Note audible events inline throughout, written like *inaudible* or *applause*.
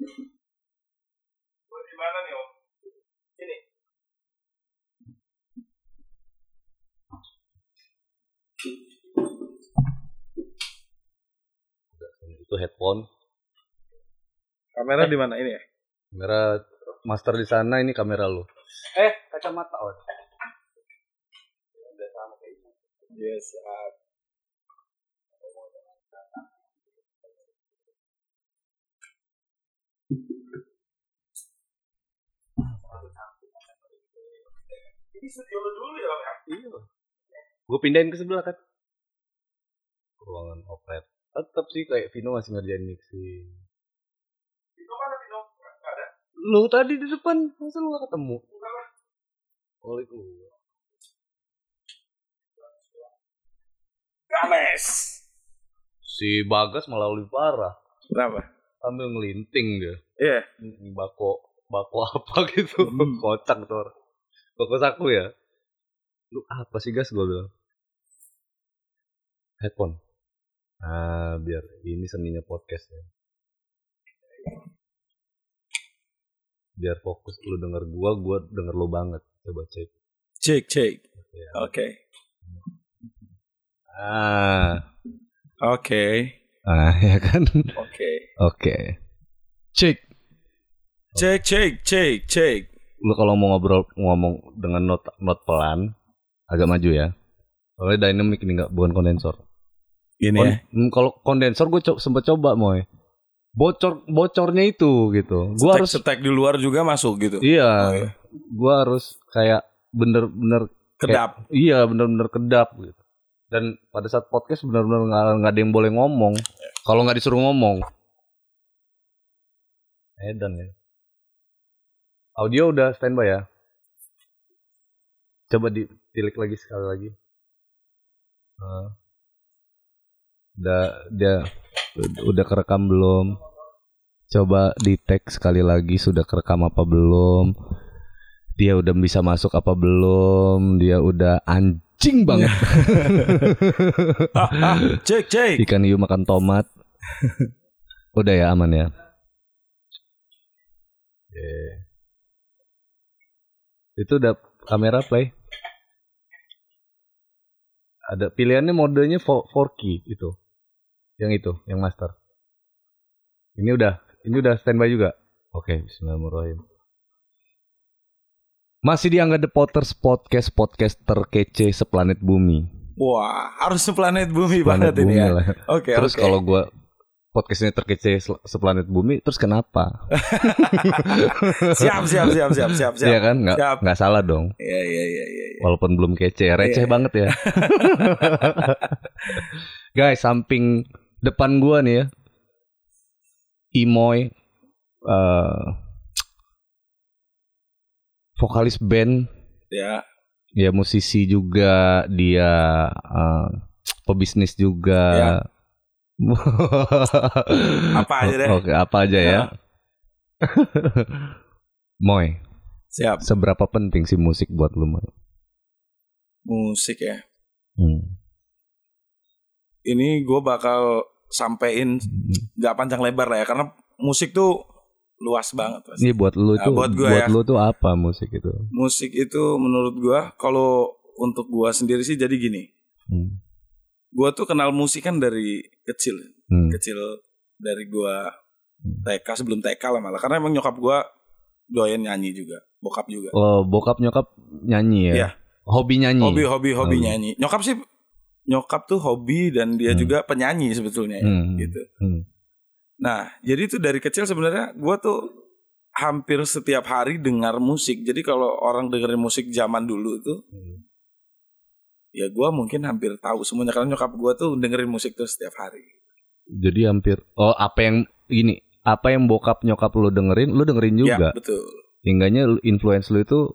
Buat di mana nih, Om? Sini. Itu headphone. Kamera di mana ini ya? Kamera master di sana ini kamera lu. Eh, kacamata oh. Yes. Ini studio lu dulu ya, Om ya? Iya. Gue pindahin ke sebelah kan. Ruangan operet. Tetap sih kayak Vino masih ngerjain mixing. Itu mana, Vino? Nggak ada. Lu tadi di depan, masa lu gak ketemu? Enggak lah. Oh, itu. Games. Si Bagas malah lebih parah. Kenapa? Sambil ngelinting dia. Iya. Hmm, Bako bako *laughs* apa gitu. Hmm. Kocak tuh. Bako saku ya. Lu apa sih gas gue bilang. Headphone. Ah, biar ini seninya podcast ya. Biar fokus lu denger gua, gua denger lu banget. Coba cek. Cek, cek. Ya. Oke. Ah, Oke. Ah *laughs* ya kan. Oke. Oke. Cek. Cek, cek, cek, cek. Lu kalau mau ngobrol ngomong dengan not not pelan, agak maju ya. Soalnya dynamic ini nggak bukan kondensor. Gini Kon- ya. kalau kondensor gue co sempet coba moy. Bocor bocornya itu gitu. Gua harus Setek di luar juga masuk gitu. iya, Oh, iya. gua harus kayak bener-bener Kedap. iya bener-bener kedap gitu. Dan pada saat podcast bener-bener nggak ada yang boleh ngomong. Kalau nggak disuruh ngomong. Edan ya. Audio udah standby ya. Coba ditilik lagi sekali lagi. Eh, udah dia udah kerekam belum? Coba di tag sekali lagi sudah kerekam apa belum? Dia udah bisa masuk apa belum? Dia udah anjing banget. *laughs* Cek, cek. Ikan hiu makan tomat. Udah ya aman ya. Oke. Itu udah kamera play. Ada pilihannya modenya 4, 4K itu. Yang itu, yang master. Ini udah, ini udah standby juga. Oke, bismillahirrahmanirrahim. Masih dianggap The Potters Podcast podcast terkece seplanet bumi. Wah, harus seplanet bumi Planet banget ini bumi ya. lah. Oke, Terus oke. kalau gua podcastnya terkece se- seplanet bumi, terus kenapa? *laughs* siap, siap, siap, siap, siap, siap. Iya kan? Nggak, Siap. nggak salah dong. Iya, iya, iya, iya. iya. Walaupun belum kece, receh Iya. banget ya. *laughs* Guys, samping depan gua nih ya. Imoy eh, vokalis band, Ya, ya musisi juga, dia eh, pebisnis juga. Ya. *laughs* Apa aja deh. Oke, apa aja ya. Ya. *laughs* Moy, siap. seberapa penting sih musik buat lu, Moy? Musik ya. Hmm. Ini gue bakal sampein nggak panjang lebar lah ya, karena musik tuh luas banget. Mas. Ini buat lu Nah, tuh, buat gua buat ya. lu tuh apa musik itu? Musik itu menurut gue, kalau untuk gue sendiri sih jadi gini. Hmm. Gue tuh kenal musik kan dari kecil, Hmm. kecil dari gue TK sebelum TK lah malah, karena emang nyokap gue doyan nyanyi juga, bokap juga. Oh, bokap nyokap nyanyi ya? Iya. Hobi nyanyi. Hobi hobi hobi Oh. nyanyi. Nyokap sih nyokap tuh hobi dan dia Hmm. juga penyanyi sebetulnya ya, Hmm. gitu. Hmm. Nah, jadi itu dari kecil sebenarnya gua tuh hampir setiap hari dengar musik. Jadi kalau orang dengerin musik zaman dulu tuh Hmm. ya gua mungkin hampir tahu semuanya karena nyokap gua tuh dengerin musik tuh setiap hari. Jadi hampir oh apa yang gini, apa yang bokap nyokap lu dengerin, lu dengerin juga. Ya, betul. Hingganya lu- influence lu itu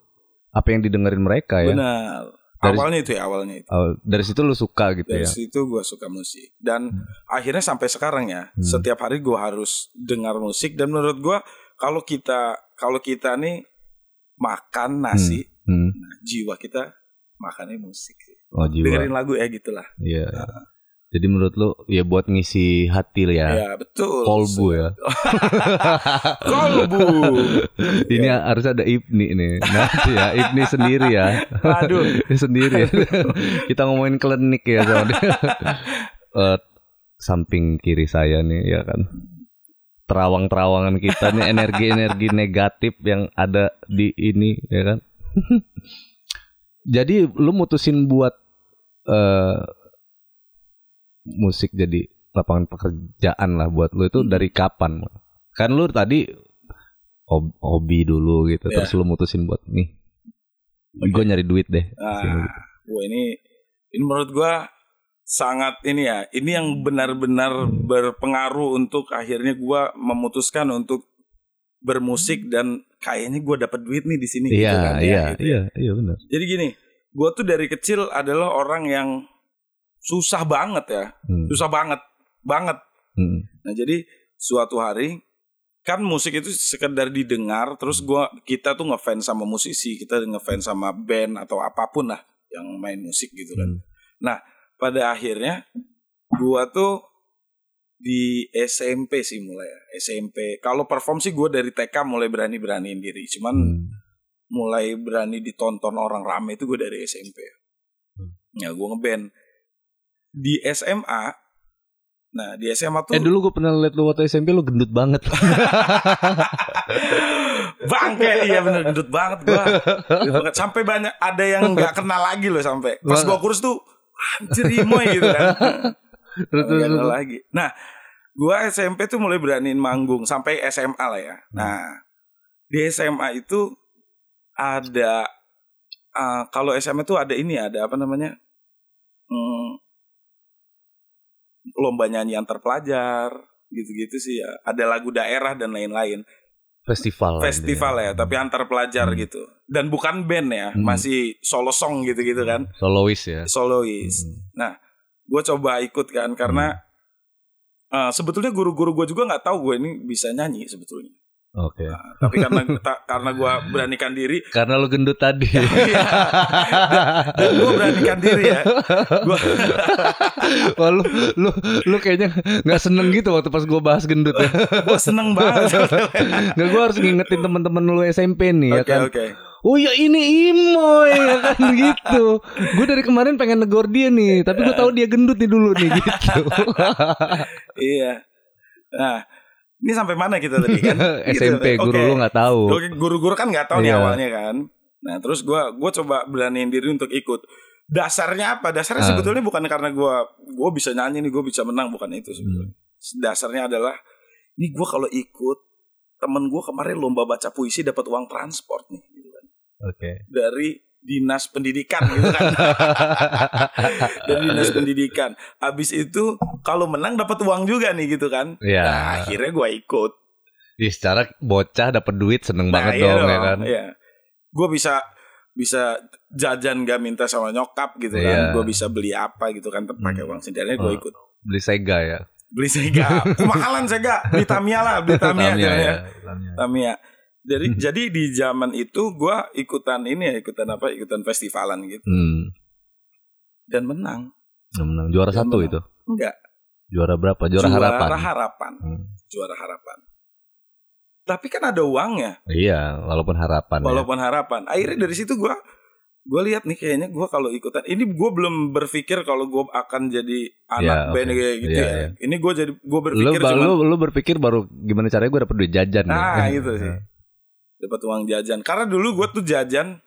apa yang didengerin mereka ya. Benar. Dari- awalnya itu ya, awalnya itu. Oh, dari situ lu suka gitu Dari ya. situ gua suka musik dan Hmm. akhirnya sampai sekarang ya, Hmm. setiap hari gua harus dengar musik dan menurut gua kalau kita kalau kita nih makan nasi, Hmm. nah, jiwa kita makannya musik. Oh, jiwa. Dengerin lagu ya gitulah. Iya. Jadi menurut lu ya buat ngisi hati ya. Ya betul. Kolbu ya. *laughs* Kolbu. *laughs* Ini harus ada Ibni nih. Nanti *laughs* ya Ibni sendiri ya. Aduh. sendiri. Kita ngomongin klinik ya soalnya. Eh, samping kiri saya nih ya kan. Terawang-terawangan kita nih energi-energi negatif yang ada di ini ya kan. Jadi lu mutusin buat eh musik jadi lapangan pekerjaan lah buat lu itu Hmm. dari kapan? Kan lu tadi hob- hobi dulu gitu, Iya. terus lu mutusin buat nih, Oke. gue nyari duit deh. Nah, gua ini ini menurut gua sangat ini ya. Ini yang benar-benar berpengaruh untuk akhirnya gua memutuskan untuk bermusik dan kayaknya gua dapat duit nih di sini gitu Iya, kan, ya, iya, gitu ya. iya, iya benar. Jadi gini, gua tuh dari kecil adalah orang yang susah banget ya, Hmm, susah banget, banget. hmm, Nah jadi suatu hari kan musik itu sekedar didengar, terus gua kita tuh ngefans sama musisi, kita ngefans sama band atau apa pun lah yang main musik gitu kan. hmm. Pada akhirnya gua tuh di SMP sih mulai ya, SMP. Kalau perform sih gua dari TK mulai berani-beraniin diri, cuman Hmm. mulai berani ditonton orang rame itu gue dari SMP. Hmm. Ya gue ngeband di SMA. Nah di SMA tuh Eh dulu gue pernah liat lu waktu SMP lu gendut banget. *laughs* bangke iya bener gendut banget gue. Sampai banyak ada yang nggak kenal lagi loh sampai. Pas gue kurus tuh anjir imoy gitu kan. Nggak kenal lagi. Nah gue SMP tuh mulai beraniin manggung sampai SMA lah ya. Nah di SMA itu ada eh, kalau SMA tuh ada ini ada apa namanya hmm, lomba nyanyi antar pelajar gitu-gitu sih ya. Ada lagu daerah dan lain-lain. Festival. Festival ya, tapi antar pelajar Hmm. gitu. Dan bukan band ya, Hmm. masih solo song gitu-gitu kan, Solois ya. solois. Hmm. Gue coba ikut kan karena eh, sebetulnya guru-guru gue juga nggak tahu gue ini bisa nyanyi sebetulnya. Oke. Nah, *laughs* tapi karena ta- karena gue beranikan diri, Karena lu gendut tadi. Iya. *laughs* dan gue beranikan diri ya. Gua, *laughs* Wah, lu, lu, lu kayaknya nggak seneng gitu waktu pas gue bahas gendut ya. gue seneng banget. Nggak, gue harus ngingetin temen-temen lu SMP nih ya Oke kan. oke. Oh ya ini Imoy ya kan gitu. Gue dari kemarin pengen negor dia nih, tapi gue tahu dia gendut nih dulu nih gitu. Iya. Nah, ini sampai mana kita tadi kan? *laughs* Gitu. SMP guru Oke. lu nggak tahu. Guru-guru kan nggak tahu nih Iya. awalnya kan. Nah, terus gua gua coba beraniin diri untuk ikut. Dasarnya apa? Dasarnya Ah. sebetulnya bukan karena gua gua bisa nyanyi nih, gua bisa menang, bukan itu sebetulnya. Hmm. Dasarnya adalah ini gua kalau ikut temen gua kemarin lomba baca puisi dapat uang transport nih gitu kan. Oke. dari dinas pendidikan gitu kan. *laughs* dari dinas pendidikan. Habis itu kalau menang dapat uang juga nih gitu kan. Iya. Nah, akhirnya gua ikut. Ih, secara bocah dapat duit seneng Nah, banget iya dong, ya kan. Iya. Gue bisa bisa jajan gak minta sama nyokap gitu Iya. kan. Gue bisa beli apa gitu kan pakai Hmm. uang sendiri gue Oh. ikut. Beli Sega ya. Beli Sega. Kemahalan Sega. Beli Tamiya lah, beli *laughs* Tamiya, Tamiya gitu ya. ya. Tamiya. Tamiya. Jadi Hmm. jadi di zaman itu gue ikutan ini ya, ikutan apa? Ikutan festivalan gitu Hmm. dan menang. Menang juara Dia satu menang. itu. Enggak. Juara berapa? Juara, harapan. harapan. Hmm. Juara harapan. Tapi kan ada uangnya, Iya, walaupun harapan. ya. walaupun harapan. Akhirnya dari situ gua gua lihat nih kayaknya gua kalau ikutan ini gua belum berpikir kalau gua akan jadi anak Ya, band kayak gitu Iya, ya. iya. Ini gua jadi gua lu, berpikir ba- cuma lu, lu berpikir baru gimana caranya gue dapet duit jajan Nah, nih. *laughs* itu sih. Dapat uang jajan. Karena dulu gua tuh jajan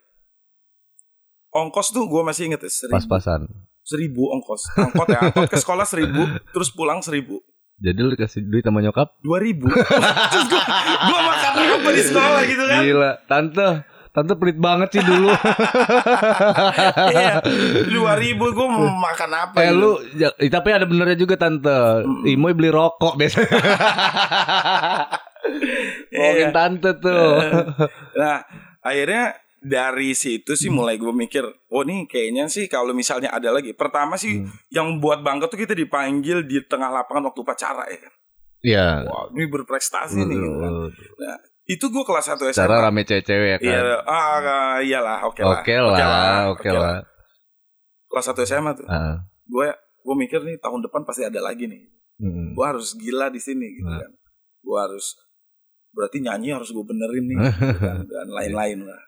ongkos tuh gua masih inget ya, seribu, Pas-pasan. seribu ongkos. Angkot ya, angkot ke sekolah seribu, terus pulang seribu. Jadi lu dikasih duit sama nyokap? Dua ribu. *laughs* terus gua, gua makan apa di sekolah gitu kan. Gila, tante, tante pelit banget sih dulu. *laughs* iya, dua ribu gue mau makan apa? eh gitu. lu, ya, tapi ada benernya juga tante. Imoy beli rokok biasanya. *laughs* Ngomongin Iya. tante tuh. Nah, akhirnya dari situ sih mulai gue mikir, oh nih kayaknya sih kalau misalnya ada lagi. Pertama sih Hmm. yang buat bangga tuh kita dipanggil di tengah lapangan waktu upacara ya. kan. Iya. Wah, ini berprestasi nih. Gitu kan. Betul. Itu gue kelas 1 SMA. Secara rame cewek-cewek ya kan. Iya, ah, iyalah, oke lah. Oke lah, oke lah. Kelas 1 SMA tuh. Ah, Gue gue mikir nih tahun depan pasti ada lagi nih Mm. gue harus gila di sini gitu Nah. kan gue harus berarti nyanyi harus gue benerin nih *laughs* gitu kan, dan lain-lain lah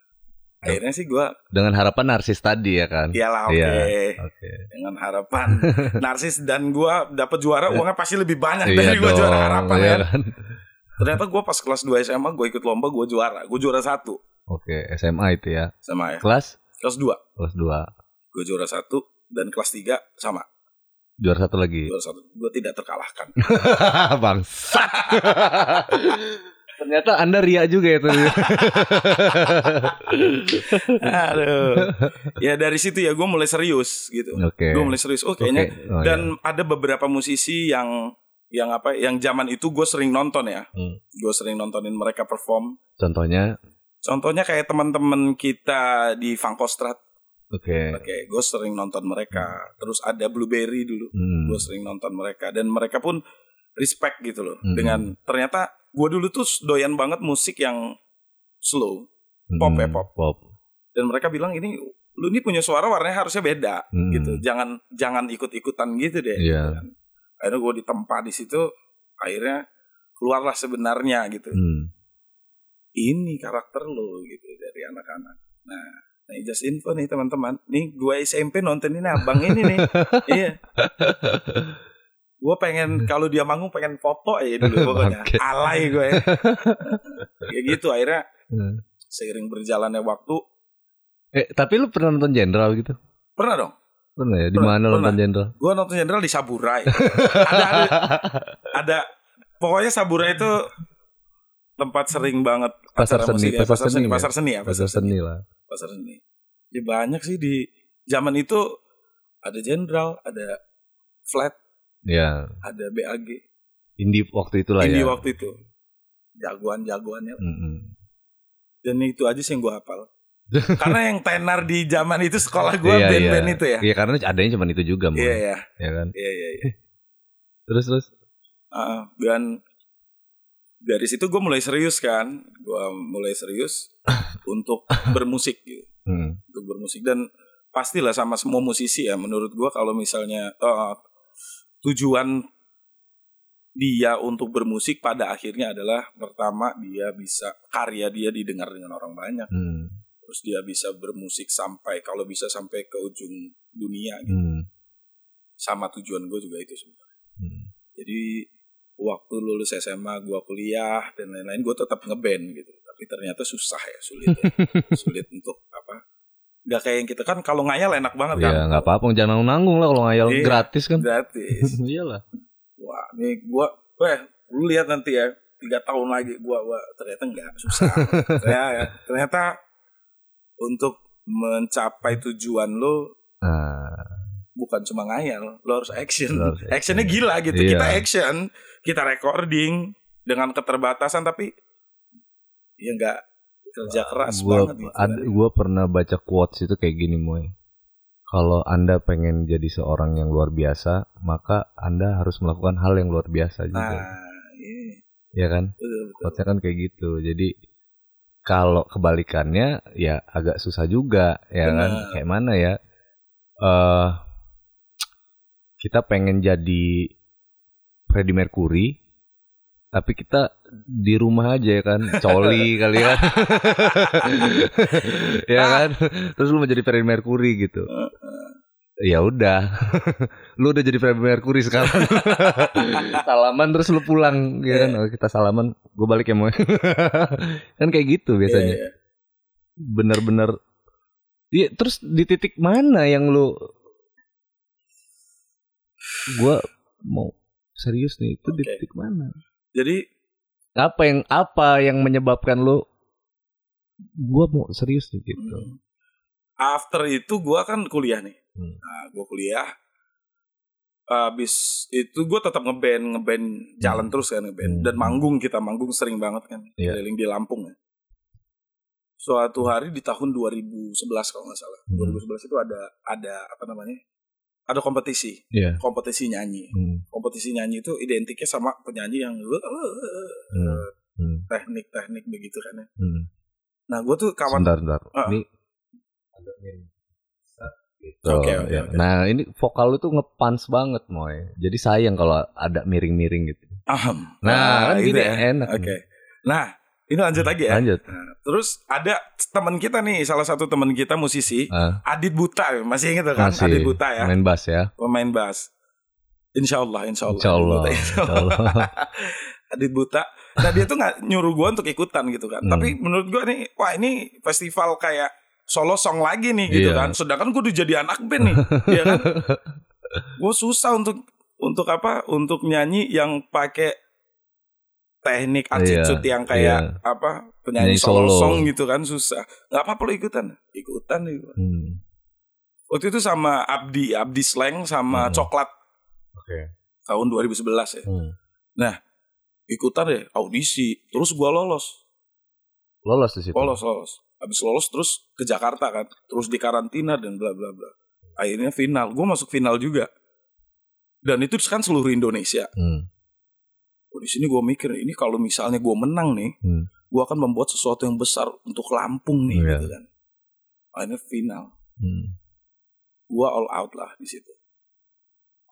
akhirnya sih gue Dengan harapan narsis tadi ya kan. iyalah oke Iya. Oke. dengan harapan *laughs* narsis dan gue dapat juara uangnya pasti lebih banyak Iya dari gue dong. juara harapan iya kan kan. ternyata gue pas kelas 2 SMA gue ikut lomba gue juara gue juara satu Oke, SMA itu ya. sama ya Kelas kelas 2 kelas 2. gue juara satu dan kelas 3 sama Juara satu lagi. juara satu gue tidak terkalahkan *laughs* Bangsat. Ternyata Anda ria juga ya tuh. Aduh. ya dari situ ya gue mulai serius gitu. Oke. Gue mulai serius. Oh kayaknya. Oke. Oh, dan iya. ada beberapa musisi yang yang apa? Yang zaman itu gue sering nonton ya. Hmm. Gue sering nontonin mereka perform. Contohnya Contohnya kayak teman-teman kita di Fangkostrat. oke. Oke, gue sering nonton mereka. Terus ada Blueberry dulu. Hmm. Gue sering nonton mereka dan mereka pun respect gitu loh. Hmm. Dengan ternyata gue dulu tuh doyan banget musik yang slow. pop ya, Hmm, pop. Pop. dan mereka bilang ini lu ini punya suara warnanya harusnya beda Hmm. gitu jangan jangan ikut ikutan gitu deh Iya. gitu kan. akhirnya gue ditempa di situ akhirnya keluarlah sebenarnya gitu Hmm. ini karakter lo gitu dari anak-anak nah nah just info nih teman-teman nih gue SMP nonton ini abang ini nih *laughs* iya gue pengen kalau dia manggung pengen foto aja dulu pokoknya *laughs* alay gue *laughs* ya gitu akhirnya Hmm. seiring berjalannya waktu Eh, tapi lu pernah nonton Jenderal gitu? pernah dong Pernah ya? Di mana nonton Jenderal? gue nonton jenderal di Saburai *laughs* ada, ada ada pokoknya Saburai itu tempat sering banget Pasar seni, musik ya. pasar seni ya? pasar seni ya Pasar seni lah. pasar seni ya banyak sih di zaman itu ada jenderal ada flat Ya, ada BAG indie waktu itulah ini ya. waktu itu jagoan jagoannya Mm-mm. dan itu aja sih yang gue hafal *laughs* karena yang tenar di zaman itu sekolah gue Iya, band-band iya. itu ya Iya karena adanya cuma itu juga, iya iya Ya kan? iya iya iya. Terus terus. Ah, dan dari situ gue mulai serius kan gue mulai serius *laughs* untuk bermusik gitu Hmm. untuk bermusik dan pastilah sama semua musisi ya menurut gue kalau misalnya eh, tujuan dia untuk bermusik pada akhirnya adalah pertama dia bisa karya dia didengar dengan orang banyak Hmm. terus dia bisa bermusik sampai kalau bisa sampai ke ujung dunia gitu. Hmm. sama tujuan gue juga itu sebenarnya Hmm. jadi waktu lulus SMA gue kuliah dan lain-lain gue tetap ngeband gitu tapi ternyata susah ya sulit ya. *laughs* sulit untuk apa nggak kayak yang kita kan kalau ngayal enak banget kan Ya nggak apa-apa, jangan nanggung lah kalau ngayal Iya. gratis kan. gratis *laughs* Iyalah. wah ini gue weh lu lihat nanti ya tiga tahun lagi gue wah ternyata nggak susah *laughs* ya, ternyata untuk mencapai tujuan lo Nah, bukan cuma ngayal lo harus action Lo harus action. actionnya gila gitu Iya. kita action kita recording dengan keterbatasan tapi ya nggak kerja keras gua banget gitu ad- gua pernah baca quotes itu kayak gini, Moy. Kalau Anda pengen jadi seorang yang luar biasa, maka Anda harus melakukan hal yang luar biasa nah juga. iya Ya kan? Quotesnya kan kayak gitu. Jadi kalau kebalikannya ya agak susah juga, ya kan? Benar. Kayak mana ya? eh kita pengen jadi Freddie Mercury, tapi kita di rumah aja ya kan, coli *laughs* kali kan, *laughs* ya kan? Terus lu mau jadi Freddie Mercury gitu. Ya udah, lu udah jadi Freddie Mercury sekarang. *laughs* salaman terus lu pulang, ya kan? Oh, kita salaman, gue balik ya mau. kan kayak gitu biasanya. Iya, iya. Bener-bener. Iya, terus di titik mana yang lu? Gua mau serius nih, itu di Oke. titik mana? Jadi Apa yang apa yang menyebabkan lu? Gua mau serius nih gitu. hmm, after itu gue kan kuliah nih Hmm. nah gue kuliah habis itu gue tetap ngeband ngeband jalan terus kan ngeband Hmm. dan manggung kita manggung sering banget kan Iya. keliling di Lampung ya suatu hari di tahun 2011 kalau nggak salah Hmm. 2011 itu ada ada apa namanya ada kompetisi Iya. kompetisi nyanyi Hmm. kompetisi nyanyi itu identiknya sama penyanyi yang Hmm. Hmm. teknik-teknik begitu kan ya Hmm. nah gue tuh kawan Sebentar, sebentar. Ah. Ini miring. Gitu, Oke, oke, ya. Nah ini vokal lu tuh ngepans banget moy. Jadi sayang kalau ada miring-miring gitu. Ahem. Nah, kan gitu gini enak Oke. nih. Nah, ini lanjut lagi ya. Lanjut. Nah, terus ada teman kita nih, salah satu teman kita musisi, Ah, Adit Buta, masih inget kan? masih Adit Buta ya, main bass ya. pemain bass. Insya Allah, insya Allah. Insya Allah. Adit Buta, Insya Allah. *laughs* Adit Buta. Nah dia tuh nggak nyuruh gua untuk ikutan gitu kan. Hmm. Tapi menurut gua nih, wah ini festival kayak solo song lagi nih gitu Iya. kan. Sedangkan gua udah jadi anak band nih, *laughs* ya kan. Gue susah untuk untuk apa? Untuk nyanyi yang pakai teknik attitude yang kayak apa penyanyi Nyanyi solo, song gitu kan susah. Nggak apa-apa lo ikutan, ikutan gua. Hmm, Waktu itu sama Abdi, Abdi Slang sama Hmm. Coklat Oke. tahun 2011 ya. Hmm. Ikutan deh audisi, terus gua lolos. Lolos di situ. lolos lolos habis lolos terus ke Jakarta kan terus di karantina dan bla bla bla akhirnya final gue masuk final juga dan itu kan seluruh Indonesia Hmm. Oh, di sini gue mikir ini kalau misalnya gue menang nih Hmm. gue akan membuat sesuatu yang besar untuk Lampung nih Iya. gitu kan akhirnya final Hmm. gue all out lah di situ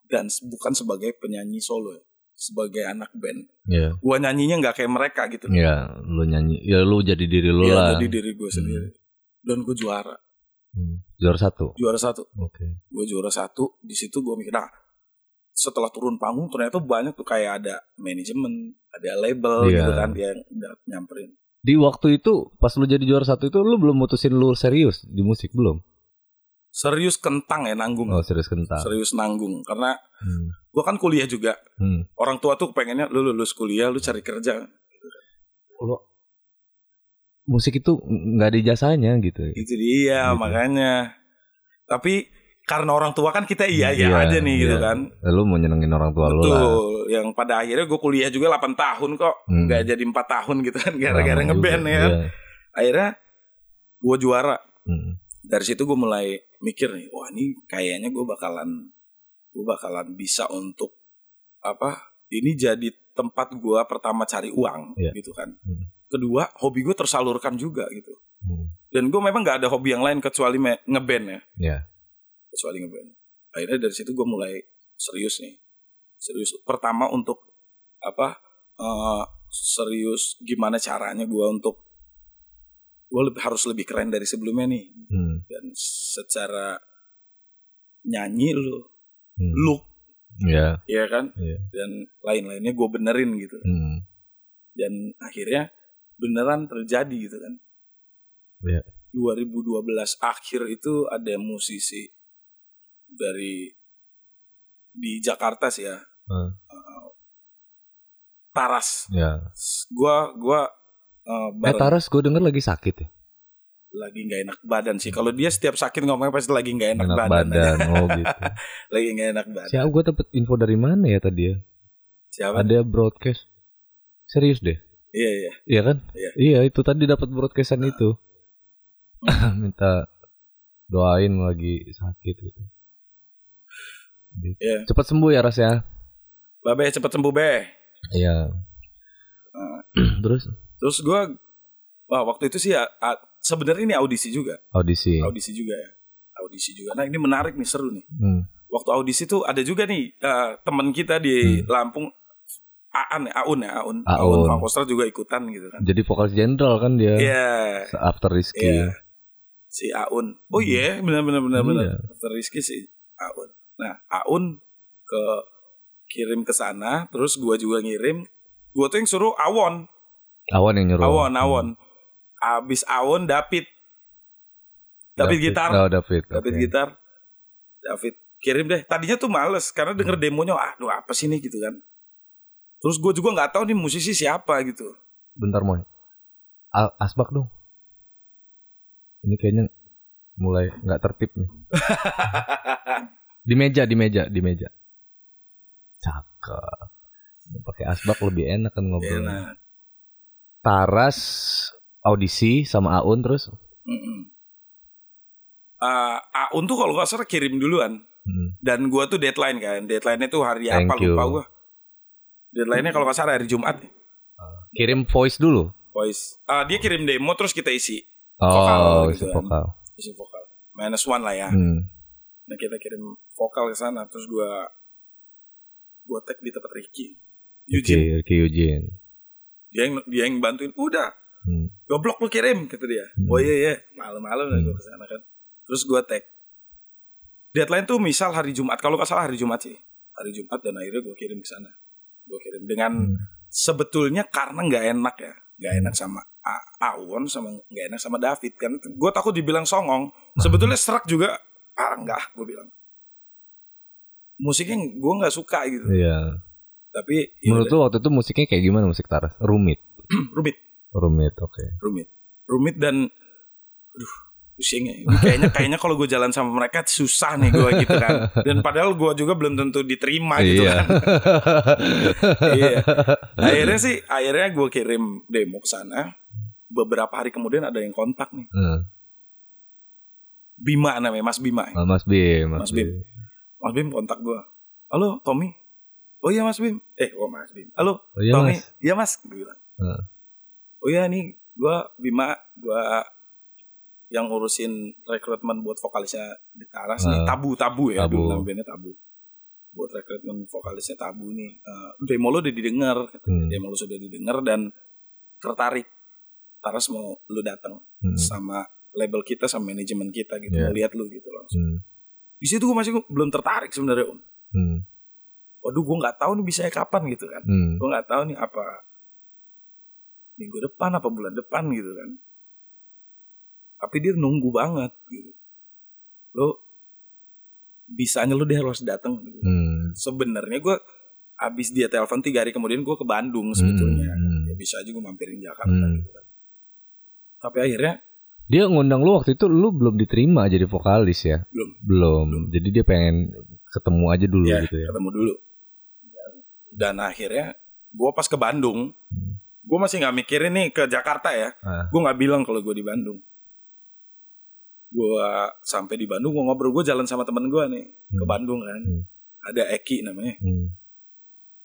dan bukan sebagai penyanyi solo ya sebagai anak band Iya. gue nyanyinya nggak kayak mereka gitu Iya, lu nyanyi. Ya lu jadi diri lu Iya, lah. jadi diri gue sendiri dan gue juara Hmm. Juara satu. juara satu Oke. gue juara satu di situ gue mikir nah setelah turun panggung ternyata banyak tuh kayak ada manajemen ada label Iya. gitu kan dia yang udah nyamperin Di waktu itu pas lu jadi juara satu itu lu belum mutusin lu serius di musik belum? serius kentang ya nanggung Oh serius kental. serius nanggung karena Hmm. gue kan kuliah juga Hmm. orang tua tuh pengennya lu lulus kuliah lu cari kerja Lu musik itu nggak ada jasanya gitu. itu dia Gitu. makanya tapi karena orang tua kan kita iya iya Iya, aja nih gitu iya. kan Lu mau nyenengin orang tua lu lah. betul yang pada akhirnya gue kuliah juga 8 tahun kok Hmm. nggak jadi empat tahun gitu kan gara-gara ngeband ya kan iya. akhirnya gue juara Hmm. dari situ gue mulai mikir nih wah ini kayaknya gue bakalan gue bakalan bisa untuk apa ini jadi tempat gue pertama cari uang Iya. gitu kan Hmm. kedua hobi gue tersalurkan juga gitu Hmm. dan gue memang nggak ada hobi yang lain kecuali ngeband ya Iya. Kecuali ngeband akhirnya dari situ gue mulai serius nih serius pertama untuk apa eh, serius gimana caranya gue untuk gue lebih harus lebih keren dari sebelumnya nih Hmm. dan secara nyanyi lu Hmm. look Iya. ya kan Iya. dan lain-lainnya gue benerin gitu Hmm. dan akhirnya beneran terjadi gitu kan Iya. 2012 akhir itu ada musisi dari di Jakarta sih ya Hmm. Taras Ya. gua gua eh, Eh bareng- Taras gue denger lagi sakit ya. lagi nggak enak badan sih kalau dia setiap sakit ngomongnya pasti lagi nggak enak, Enak badan, badan. Oh *laughs* gitu. lagi nggak enak badan Siapa gue dapet info dari mana ya tadi ya? siapa Ada broadcast. Serius deh. iya iya Iya kan? Iya. itu tadi dapat broadcastan itu. *laughs* Minta doain lagi sakit gitu. Gitu. Iya. Cepat sembuh ya Ras ya. babe cepet sembuh be Iya. Eh, *clears throat* Terus terus gua wah waktu itu sih ya, sebenarnya ini audisi juga audisi. audisi juga ya audisi juga nah ini menarik nih seru nih Hmm. waktu audisi tuh ada juga nih eh, teman kita di Lampung Aan ya Aun ya Aun Aun. Aun Fakostra juga ikutan gitu kan Jadi vokalis jenderal kan dia. Iya After Rizky. Iya. si Aun oh iya benar benar benar benar Iya. After Rizky si Aun nah Aun ke kirim ke sana terus gua juga ngirim gua tuh yang suruh Awon Awan yang nyuruh. Awon Awon abis Awon David David gitar Oh, David. David oke. gitar David kirim deh tadinya tuh males karena denger Hmm. demonya aduh apa sih nih gitu kan terus gue juga nggak tahu nih musisi siapa gitu Bentar Moy. Asbak dong. Ini kayaknya mulai nggak tertib nih. *laughs* Di meja, di meja, di meja. Cakep. Pakai asbak lebih enak kan ngobrol. enak Taras audisi sama Aun terus. Mm-mm. Ah, Aun tuh kalau nggak salah kirim duluan Hmm. dan gue tuh deadline kan deadline-nya tuh hari Thank apa you. lupa gue deadline-nya kalau nggak salah hari Jumat Kirim voice dulu. voice Ah, dia kirim demo terus kita isi Oh, Vokal isi gitu kan. vokal. isi vokal minus one lah ya Hmm. Nah kita kirim vokal ke sana terus gua gua tag di tempat Ricky. Oke, Eugene. oke Eugene. Dia yang dia yang bantuin. Udah, Hmm. goblok lu kirim kata dia. Hmm. Oh iya iya, malam-malam Hmm. gua ke sana kan. Terus gua tag. Deadline tuh misal hari Jumat, kalau nggak salah hari Jumat sih. Hari Jumat dan akhirnya gua kirim ke sana. Gua kirim dengan Hmm. sebetulnya karena nggak enak ya, nggak enak sama Awon sama nggak enak sama David kan. Gue takut dibilang songong. Sebetulnya serak juga, ah enggak, gue bilang. Musiknya gue nggak suka gitu. Iya. Tapi ya Menurut lu waktu itu musiknya kayak gimana musik Taras? Rumit. *clears throat* rumit, Rumit, oke. rumit, rumit dan, aduh, pusing ya. Ini Kayaknya *laughs* kayaknya kalau gue jalan sama mereka susah nih gue gitu kan. Dan padahal gue juga belum tentu diterima gitu iya. kan. *laughs* Iya. Akhirnya sih, akhirnya gue kirim demo ke sana. Beberapa hari kemudian ada yang kontak nih. Hmm. Bima namanya Mas Bima. Ah, Mas Bim, Mas, Mas Bim. Bim. Mas Bim kontak gue. Halo Tommy. Oh iya Mas Bim. Eh, oh Mas Bim. Halo Oh iya Tommy. Mas. Iya Mas. Gue bilang. Heeh. Oh iya nih gue Bima. Gue yang ngurusin rekrutmen buat vokalisnya di Taras nih. Ah. Tabu-tabu ya. Tabu. Dulu nama bandnya Tabu. Buat rekrutmen vokalisnya Tabu nih. Eh, demo lo udah didengar. Hmm. Demo lo sudah didengar dan tertarik. Taras mau lu datang Hmm. sama label kita sama manajemen kita gitu. Iya. Mau lihat lu gitu langsung. Hmm. Di situ gue masih belum tertarik sebenarnya Om. Hmm. waduh gue nggak tahu nih bisa kapan gitu kan Hmm. gue nggak tahu nih apa minggu depan apa bulan depan gitu kan tapi dia nunggu banget gitu lo bisanya lo dia harus datang gitu. Hmm. sebenarnya gue abis dia telepon tiga hari kemudian gue ke Bandung sebetulnya Hmm. ya bisa aja gue mampirin Jakarta Hmm. gitu kan tapi akhirnya Dia ngundang lu waktu itu lu belum diterima jadi vokalis ya? Belum. Belum. Jadi dia pengen ketemu aja dulu ya gitu ya. ketemu dulu dan, dan akhirnya gue pas ke Bandung Hmm. gue masih nggak mikirin nih ke Jakarta ya Ah. gue nggak bilang kalau gue di Bandung gue sampai di Bandung gue ngobrol gue jalan sama temen gue nih ke Hmm. Bandung kan Hmm. ada Eki namanya Hmm.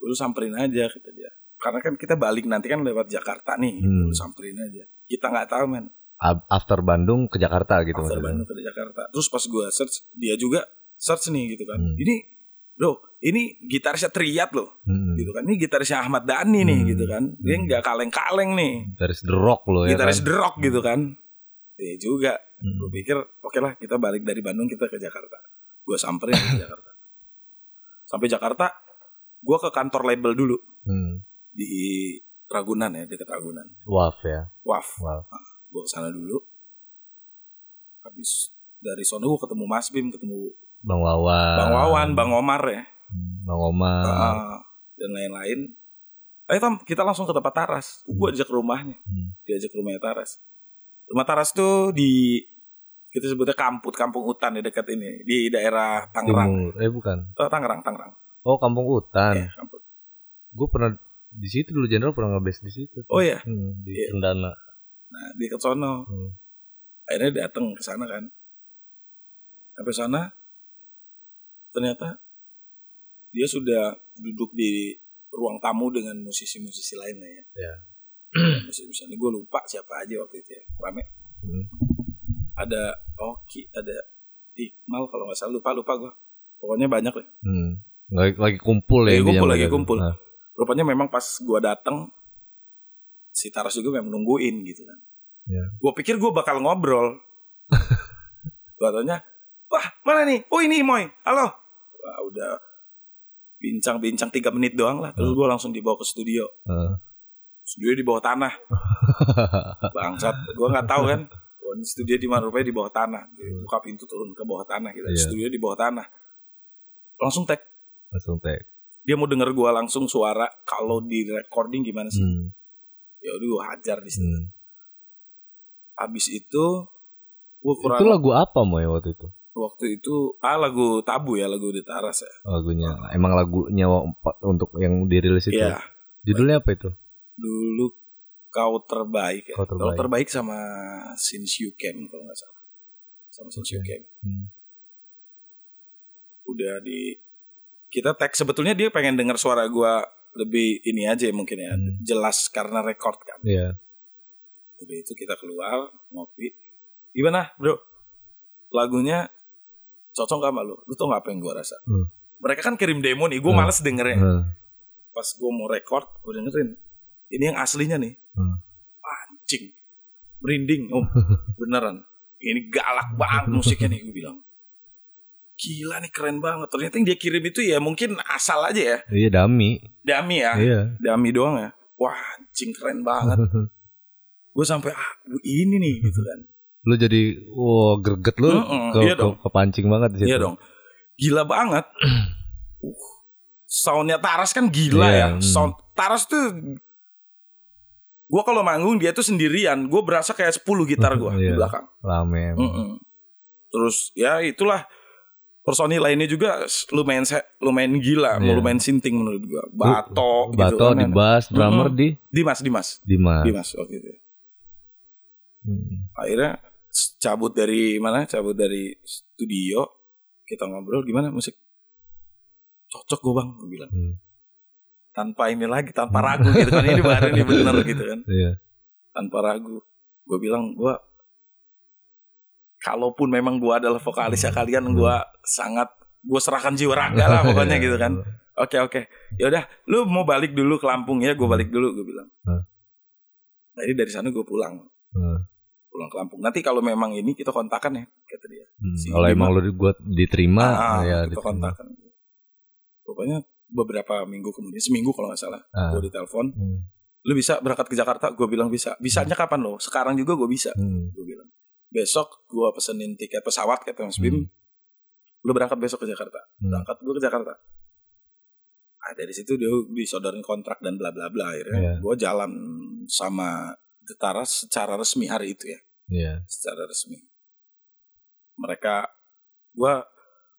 lu samperin aja kata dia karena kan kita balik nanti kan lewat Jakarta nih Hmm. lu samperin aja kita nggak tahu men After Bandung ke Jakarta gitu after maksudnya. Bandung ke Jakarta terus pas gue search dia juga search nih gitu kan Hmm. ini bro ini gitarisnya Triat loh Hmm. gitu kan ini gitarisnya Ahmad Dhani nih Hmm. gitu kan dia Hmm. nggak kaleng-kaleng nih Dari The Rock lo ya gitaris kan. The Rock gitu kan Iya juga Hmm. gue pikir oke lah kita balik dari Bandung kita ke Jakarta gue samperin ke Jakarta sampai Jakarta gue ke kantor label dulu Hmm. di Ragunan ya dekat Ragunan Waf ya. Waf Waf. Gue sana dulu habis dari sono gue ketemu Mas Bim ketemu Bang Wawan. Bang Wawan Bang Omar ya Hmm, Bang Omar. Ah, dan lain-lain ayo Tom kita langsung ke tempat Taras gue ajak ke rumahnya Hmm. diajak ke rumahnya Taras rumah Taras tuh di kita sebutnya kamput kampung hutan di dekat ini di daerah Tangerang Timur. Eh bukan. Eh, Tangerang Tangerang Oh Kampung Hutan. Iya, kamput. Gue pernah di situ dulu Jenderal pernah ngebase di situ. oh ya Hmm, di Iya. Cendana. Nah di dekat sono Hmm. akhirnya datang ke sana kan sampai sana ternyata dia sudah duduk di ruang tamu dengan musisi-musisi lainnya ya Iya. *clears throat* musisi-musisi ini gue lupa siapa aja waktu itu ya rame Hmm. ada Oki ada Iqmal kalau nggak salah lupa lupa gue pokoknya banyak lah Hmm. Lagi, lagi kumpul ya. Lagi kumpul, lagi kumpul. Nah, rupanya memang pas gue datang si Taras juga memang nungguin gitu kan. Iya. gue pikir gue bakal ngobrol. *laughs* Katanya wah mana nih? Oh ini Moy. Halo. Wah, udah bincang-bincang tiga menit doang lah. Terus gue langsung dibawa ke studio. Heeh. studio di bawah tanah. *laughs* Bangsat gue nggak tahu kan. Studio di mana? Rupanya di bawah tanah. Buka pintu turun ke bawah tanah gitu. Iya. studio di bawah tanah. Langsung tag. Langsung tag. dia mau denger gue langsung suara. Kalau di recording gimana sih? Hmm. Ya udah gue hajar di situ Hmm. habis itu gue kurang Itu lagu apa Moy waktu itu? waktu itu ah lagu tabu ya lagu di Taras ya Lagunya. Emang lagunya untuk yang dirilis itu. Iya Judulnya apa itu? dulu kau terbaik ya Kau Kau Terbaik. terbaik sama Since You Came kalau nggak salah sama Since You. Came Hmm. udah di kita tag sebetulnya dia pengen denger suara gue lebih ini aja ya mungkin ya Hmm. jelas karena record kan Iya. udah itu kita keluar ngopi gimana bro lagunya cocok gak sama lu lu tau gak apa yang gue rasa Hmm. mereka kan kirim demo nih gue Hmm. males dengernya Heeh. pas gue mau record gue dengerin ini yang aslinya nih Hmm. anjing merinding oh *laughs* beneran ini galak banget musiknya nih gue bilang gila nih keren banget ternyata yang dia kirim itu ya mungkin asal aja ya Iya dami. dami ya Iya. dami doang ya wah anjing keren banget *laughs* gue sampai ah ini nih gitu kan *laughs* lu jadi wow greget lu Mm-mm, ke, iya ke- kepancing banget di situ. iya dong gila banget *clears throat* uh, soundnya Taras kan gila Iya, ya hmm. sound Taras tuh gue kalau manggung dia tuh sendirian gue berasa kayak 10 gitar gue di Iya. belakang Rame. emang. Mm-mm. Terus ya itulah personil lainnya juga lumayan se- lumayan gila, Iya. lumayan sinting menurut gua. Bato, gitu Bato kan. di bass, drummer Mm-mm. di Dimas, Dimas, Dimas. Dimas waktu itu. Hmm. Akhirnya cabut dari mana? Cabut dari studio. Kita ngobrol gimana musik? Cocok gue bang, gue bilang. Hmm. Tanpa ini lagi, tanpa ragu gitu kan. Ini baru nih bener gitu kan. *laughs* Iya. Tanpa ragu. Gue bilang, gue kalaupun memang gue adalah vokalisnya kalian, Hmm. gue sangat gue serahkan jiwa raga lah *laughs* pokoknya gitu kan. Oke oke, ya udah, lu mau balik dulu ke Lampung ya, gue balik dulu, gue bilang. Hmm. Jadi dari sana gue pulang, Hmm. pulang ke Lampung. Nanti kalau memang ini kita kontakan ya, kata dia. Hmm. Si Kalau emang lu gua diterima Ah, ya kita diterima. kontakan. Pokoknya beberapa minggu kemudian, seminggu kalau nggak salah, Ah. gue ditelepon. Hmm. Lu bisa berangkat ke Jakarta? Gue bilang bisa. Bisanya kapan lo? Sekarang juga gue bisa. Hmm. Gue bilang. Besok gue pesenin tiket pesawat kata Mas Bim. Hmm. Lu berangkat besok ke Jakarta. Hmm. Berangkat gue ke Jakarta. Nah, dari situ dia disodorin kontrak dan bla bla bla akhirnya Iya. gue jalan sama Getara secara resmi hari itu ya Iya. secara resmi mereka gue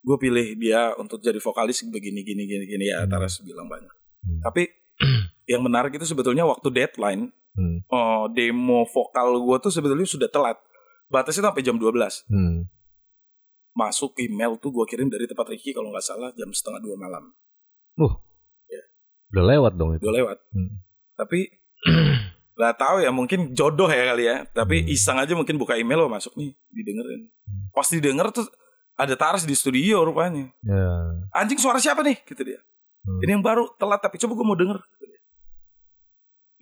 gue pilih dia untuk jadi vokalis begini gini gini gini ya Hmm. Taras bilang banyak Hmm. tapi *clears throat* yang menarik itu sebetulnya waktu deadline Hmm. oh, demo vokal gue tuh sebetulnya sudah telat batasnya sampai jam 12 Hmm. masuk email tuh gue kirim dari tempat Ricky kalau nggak salah jam setengah dua malam Udah lewat dong itu. udah lewat Hmm. tapi *clears throat* nggak tahu ya mungkin jodoh ya kali ya tapi Hmm. iseng aja mungkin buka email lo masuk nih didengerin pas didengar tuh ada Taras di studio rupanya Ya. anjing suara siapa nih gitu dia Hmm. ini yang baru telat tapi coba gue mau denger gitu dia.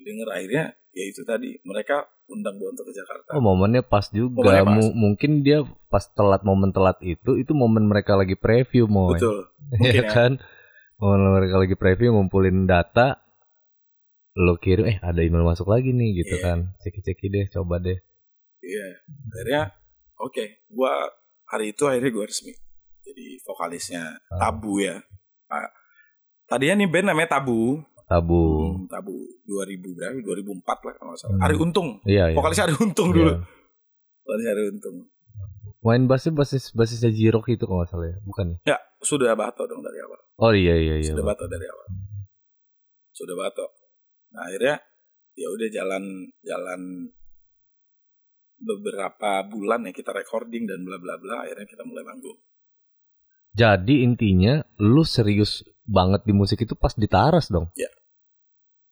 denger akhirnya ya itu tadi mereka undang gue untuk ke Jakarta Oh momennya pas juga. Momennya pas. Mu- mungkin dia pas telat momen telat itu itu momen mereka lagi preview mau. betul *laughs* Iya Mungkin ya. kan? Momen mereka lagi preview ngumpulin data lo kirim eh ada email masuk lagi nih gitu Iya. kan. Ceki-ceki deh, coba deh. iya akhirnya oke gua hari itu akhirnya gue resmi jadi vokalisnya Ah. Tabu ya Ah, tadinya nih band namanya Tabu Tabu. Hmm, Tabu 2000 berapa 2004 lah kalau nggak salah Hmm. Ari Untung Iya, iya. vokalisnya Ari Untung Iya. dulu vokalisnya Ari Untung Main bassnya basis basisnya Jirok itu kalau nggak salah ya, bukan ya? ya sudah bato dong dari awal Oh iya iya iya. sudah bato dari awal sudah bato nah akhirnya ya udah jalan jalan beberapa bulan ya kita recording dan bla bla bla akhirnya kita mulai manggung Jadi intinya lu serius banget di musik itu pas di Taras dong. Iya.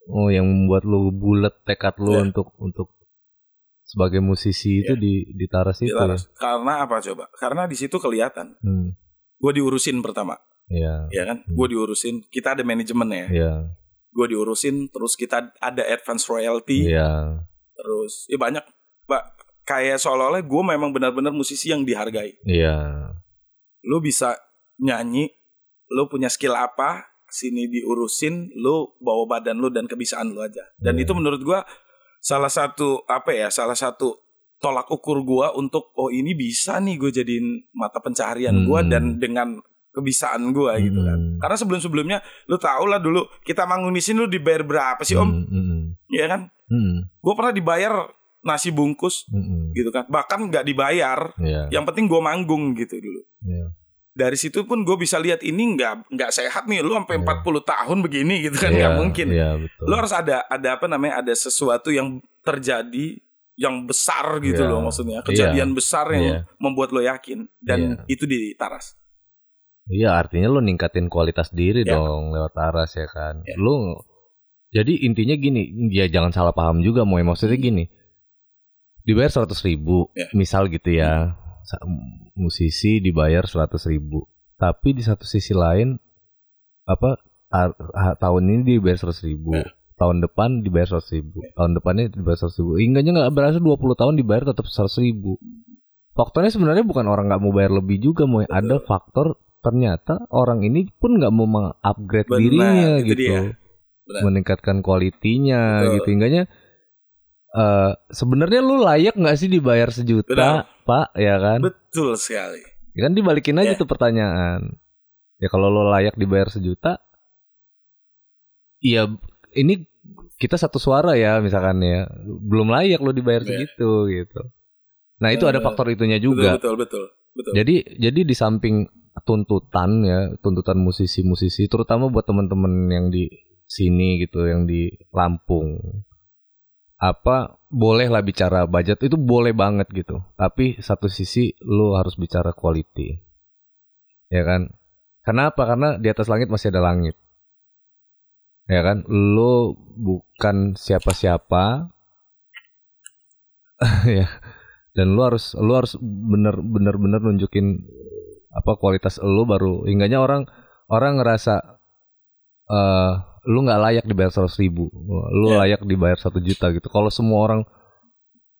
Oh yang membuat lu bulat tekad lu Iya. untuk untuk sebagai musisi itu Iya. di di Taras Di itu. Laras. karena apa coba karena di situ kelihatan Ya? Hmm. gue diurusin pertama Iya. ya kan Hmm. gue diurusin kita ada manajemen ya Iya. gue diurusin terus kita ada advance royalty Iya. terus ya banyak pak kayak seolah-olah gue memang benar-benar musisi yang dihargai Iya. lu bisa nyanyi lu punya skill apa sini diurusin lu bawa badan lu dan kebisaan lu aja dan Iya. itu menurut gua salah satu apa ya salah satu tolak ukur gua untuk oh ini bisa nih gue jadiin mata pencaharian gua Hmm. dan dengan kebisaan gua gitu kan Hmm. karena sebelum sebelumnya lu tau lah dulu kita manggung di sini lu dibayar berapa sih om Hmm, hmm, Iya kan hmm, gue pernah dibayar nasi bungkus hmm, hmm. gitu kan bahkan nggak dibayar Iya. yang penting gue manggung gitu dulu Iya. Dari situ pun gue bisa lihat ini nggak nggak sehat nih lu sampai Iya. 40 tahun begini gitu kan Iya, nggak mungkin Iya, betul. lu harus ada ada apa namanya ada sesuatu yang terjadi yang besar gitu Iya. loh maksudnya kejadian besar yang Iya. membuat lo yakin dan Iya. itu di taras Iya, artinya lu ningkatin kualitas diri Iya. dong lewat Taras ya kan. Iya. Lu jadi intinya gini, ya jangan salah paham juga, mau maksudnya Hmm. gini. Dibayar seratus ribu, Iya. misal gitu ya. Musisi dibayar 100 ribu. Tapi di satu sisi lain apa tahun ini dibayar 100 ribu. Ya. tahun depan dibayar 100 ribu. Tahun depannya dibayar 100 ribu. Hingganya nggak berasa 20 tahun dibayar tetap 100 ribu. Faktornya sebenarnya bukan orang nggak mau bayar lebih juga mau ada faktor ternyata orang ini pun nggak mau mengupgrade dirinya itu gitu. dia. Benar. meningkatkan kualitinya Betul. gitu. Hingganya eh sebenarnya lu layak nggak sih dibayar sejuta Benar. pak ya kan Betul sekali. Ya kan dibalikin aja Ya. tuh pertanyaan ya kalau lo layak dibayar sejuta iya ini kita satu suara ya misalkan ya belum layak lo dibayar Ya. segitu gitu nah itu ada faktor itunya juga Betul betul betul. betul. jadi jadi di samping tuntutan ya, tuntutan musisi-musisi terutama buat teman-teman yang di sini gitu, yang di Lampung. Apa bolehlah bicara budget itu boleh banget gitu. Tapi satu sisi lu harus bicara quality. Ya kan? Kenapa? Karena di atas langit masih ada langit. Ya kan? Lu bukan siapa-siapa. *laughs* ya dan lu harus lu harus bener bener bener nunjukin apa kualitas lu baru hingganya orang orang ngerasa eh lu nggak layak dibayar seratus ribu lu Ya. layak dibayar satu juta gitu kalau semua orang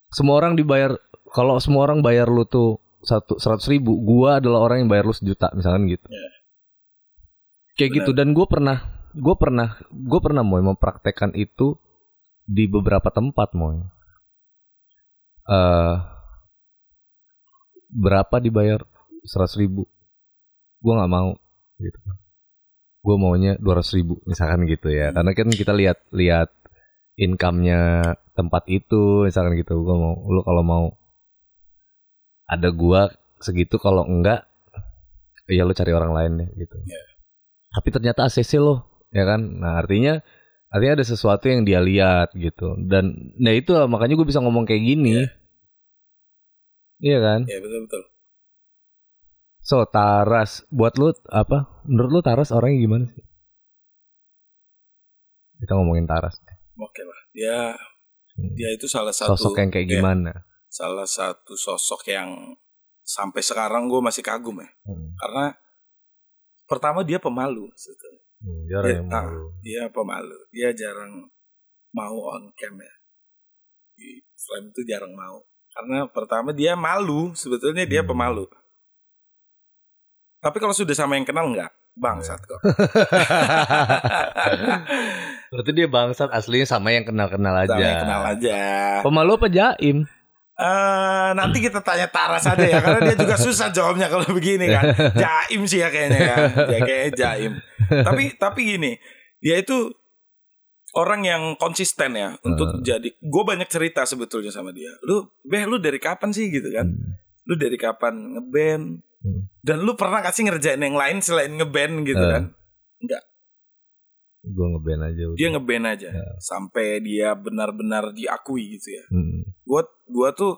semua orang dibayar kalau semua orang bayar lu tuh satu seratus ribu gua adalah orang yang bayar lu sejuta misalkan gitu Ya. kayak Benar. gitu dan gue pernah gue pernah gue pernah mau mempraktekkan itu di beberapa tempat mau eh berapa dibayar seratus ribu gue nggak mau gitu gue maunya dua ribu misalkan gitu ya. Karena kan kita lihat lihat income-nya tempat itu misalkan gitu. Gue mau lu kalau mau ada gua segitu kalau enggak ya lu cari orang lain deh gitu. Iya. tapi ternyata ACC loh ya kan? Nah artinya artinya ada sesuatu yang dia lihat gitu. Dan nah itu makanya gue bisa ngomong kayak gini. Iya kan? Ya betul betul. So Taras, buat lu apa? Menurut lu Taras orangnya gimana sih? Kita ngomongin Taras. Oke lah. Dia Hmm. dia itu salah satu Sosok yang kayak ya, gimana? salah satu sosok yang sampai sekarang gue masih kagum ya. Hmm. Karena pertama dia pemalu. sebetulnya. Hmm, dia Dia, ah, malu. dia pemalu. Dia jarang mau on cam ya. Di frame itu jarang mau. Karena pertama dia malu, sebetulnya dia Hmm. pemalu. Tapi kalau sudah sama yang kenal nggak, bangsat kok. *laughs* Berarti dia bangsat aslinya sama yang kenal-kenal aja. Sama yang kenal aja. Pemalu apa jaim? Eh, nanti kita tanya Taras aja ya karena dia juga susah jawabnya kalau begini kan. *laughs* Jaim sih ya kayaknya ya. Dia kayaknya jaim. tapi tapi gini, dia itu orang yang konsisten ya untuk jadi gue banyak cerita sebetulnya sama dia. Lu beh lu dari kapan sih gitu kan? Hmm. Lu dari kapan ngeband? Hmm. Dan lu pernah gak sih ngerjain yang lain selain ngeband gitu Eh. kan? Gue ngeband aja udah. Dia ngeband aja Ya. sampai dia benar-benar diakui gitu ya. Hmm. gua gua tuh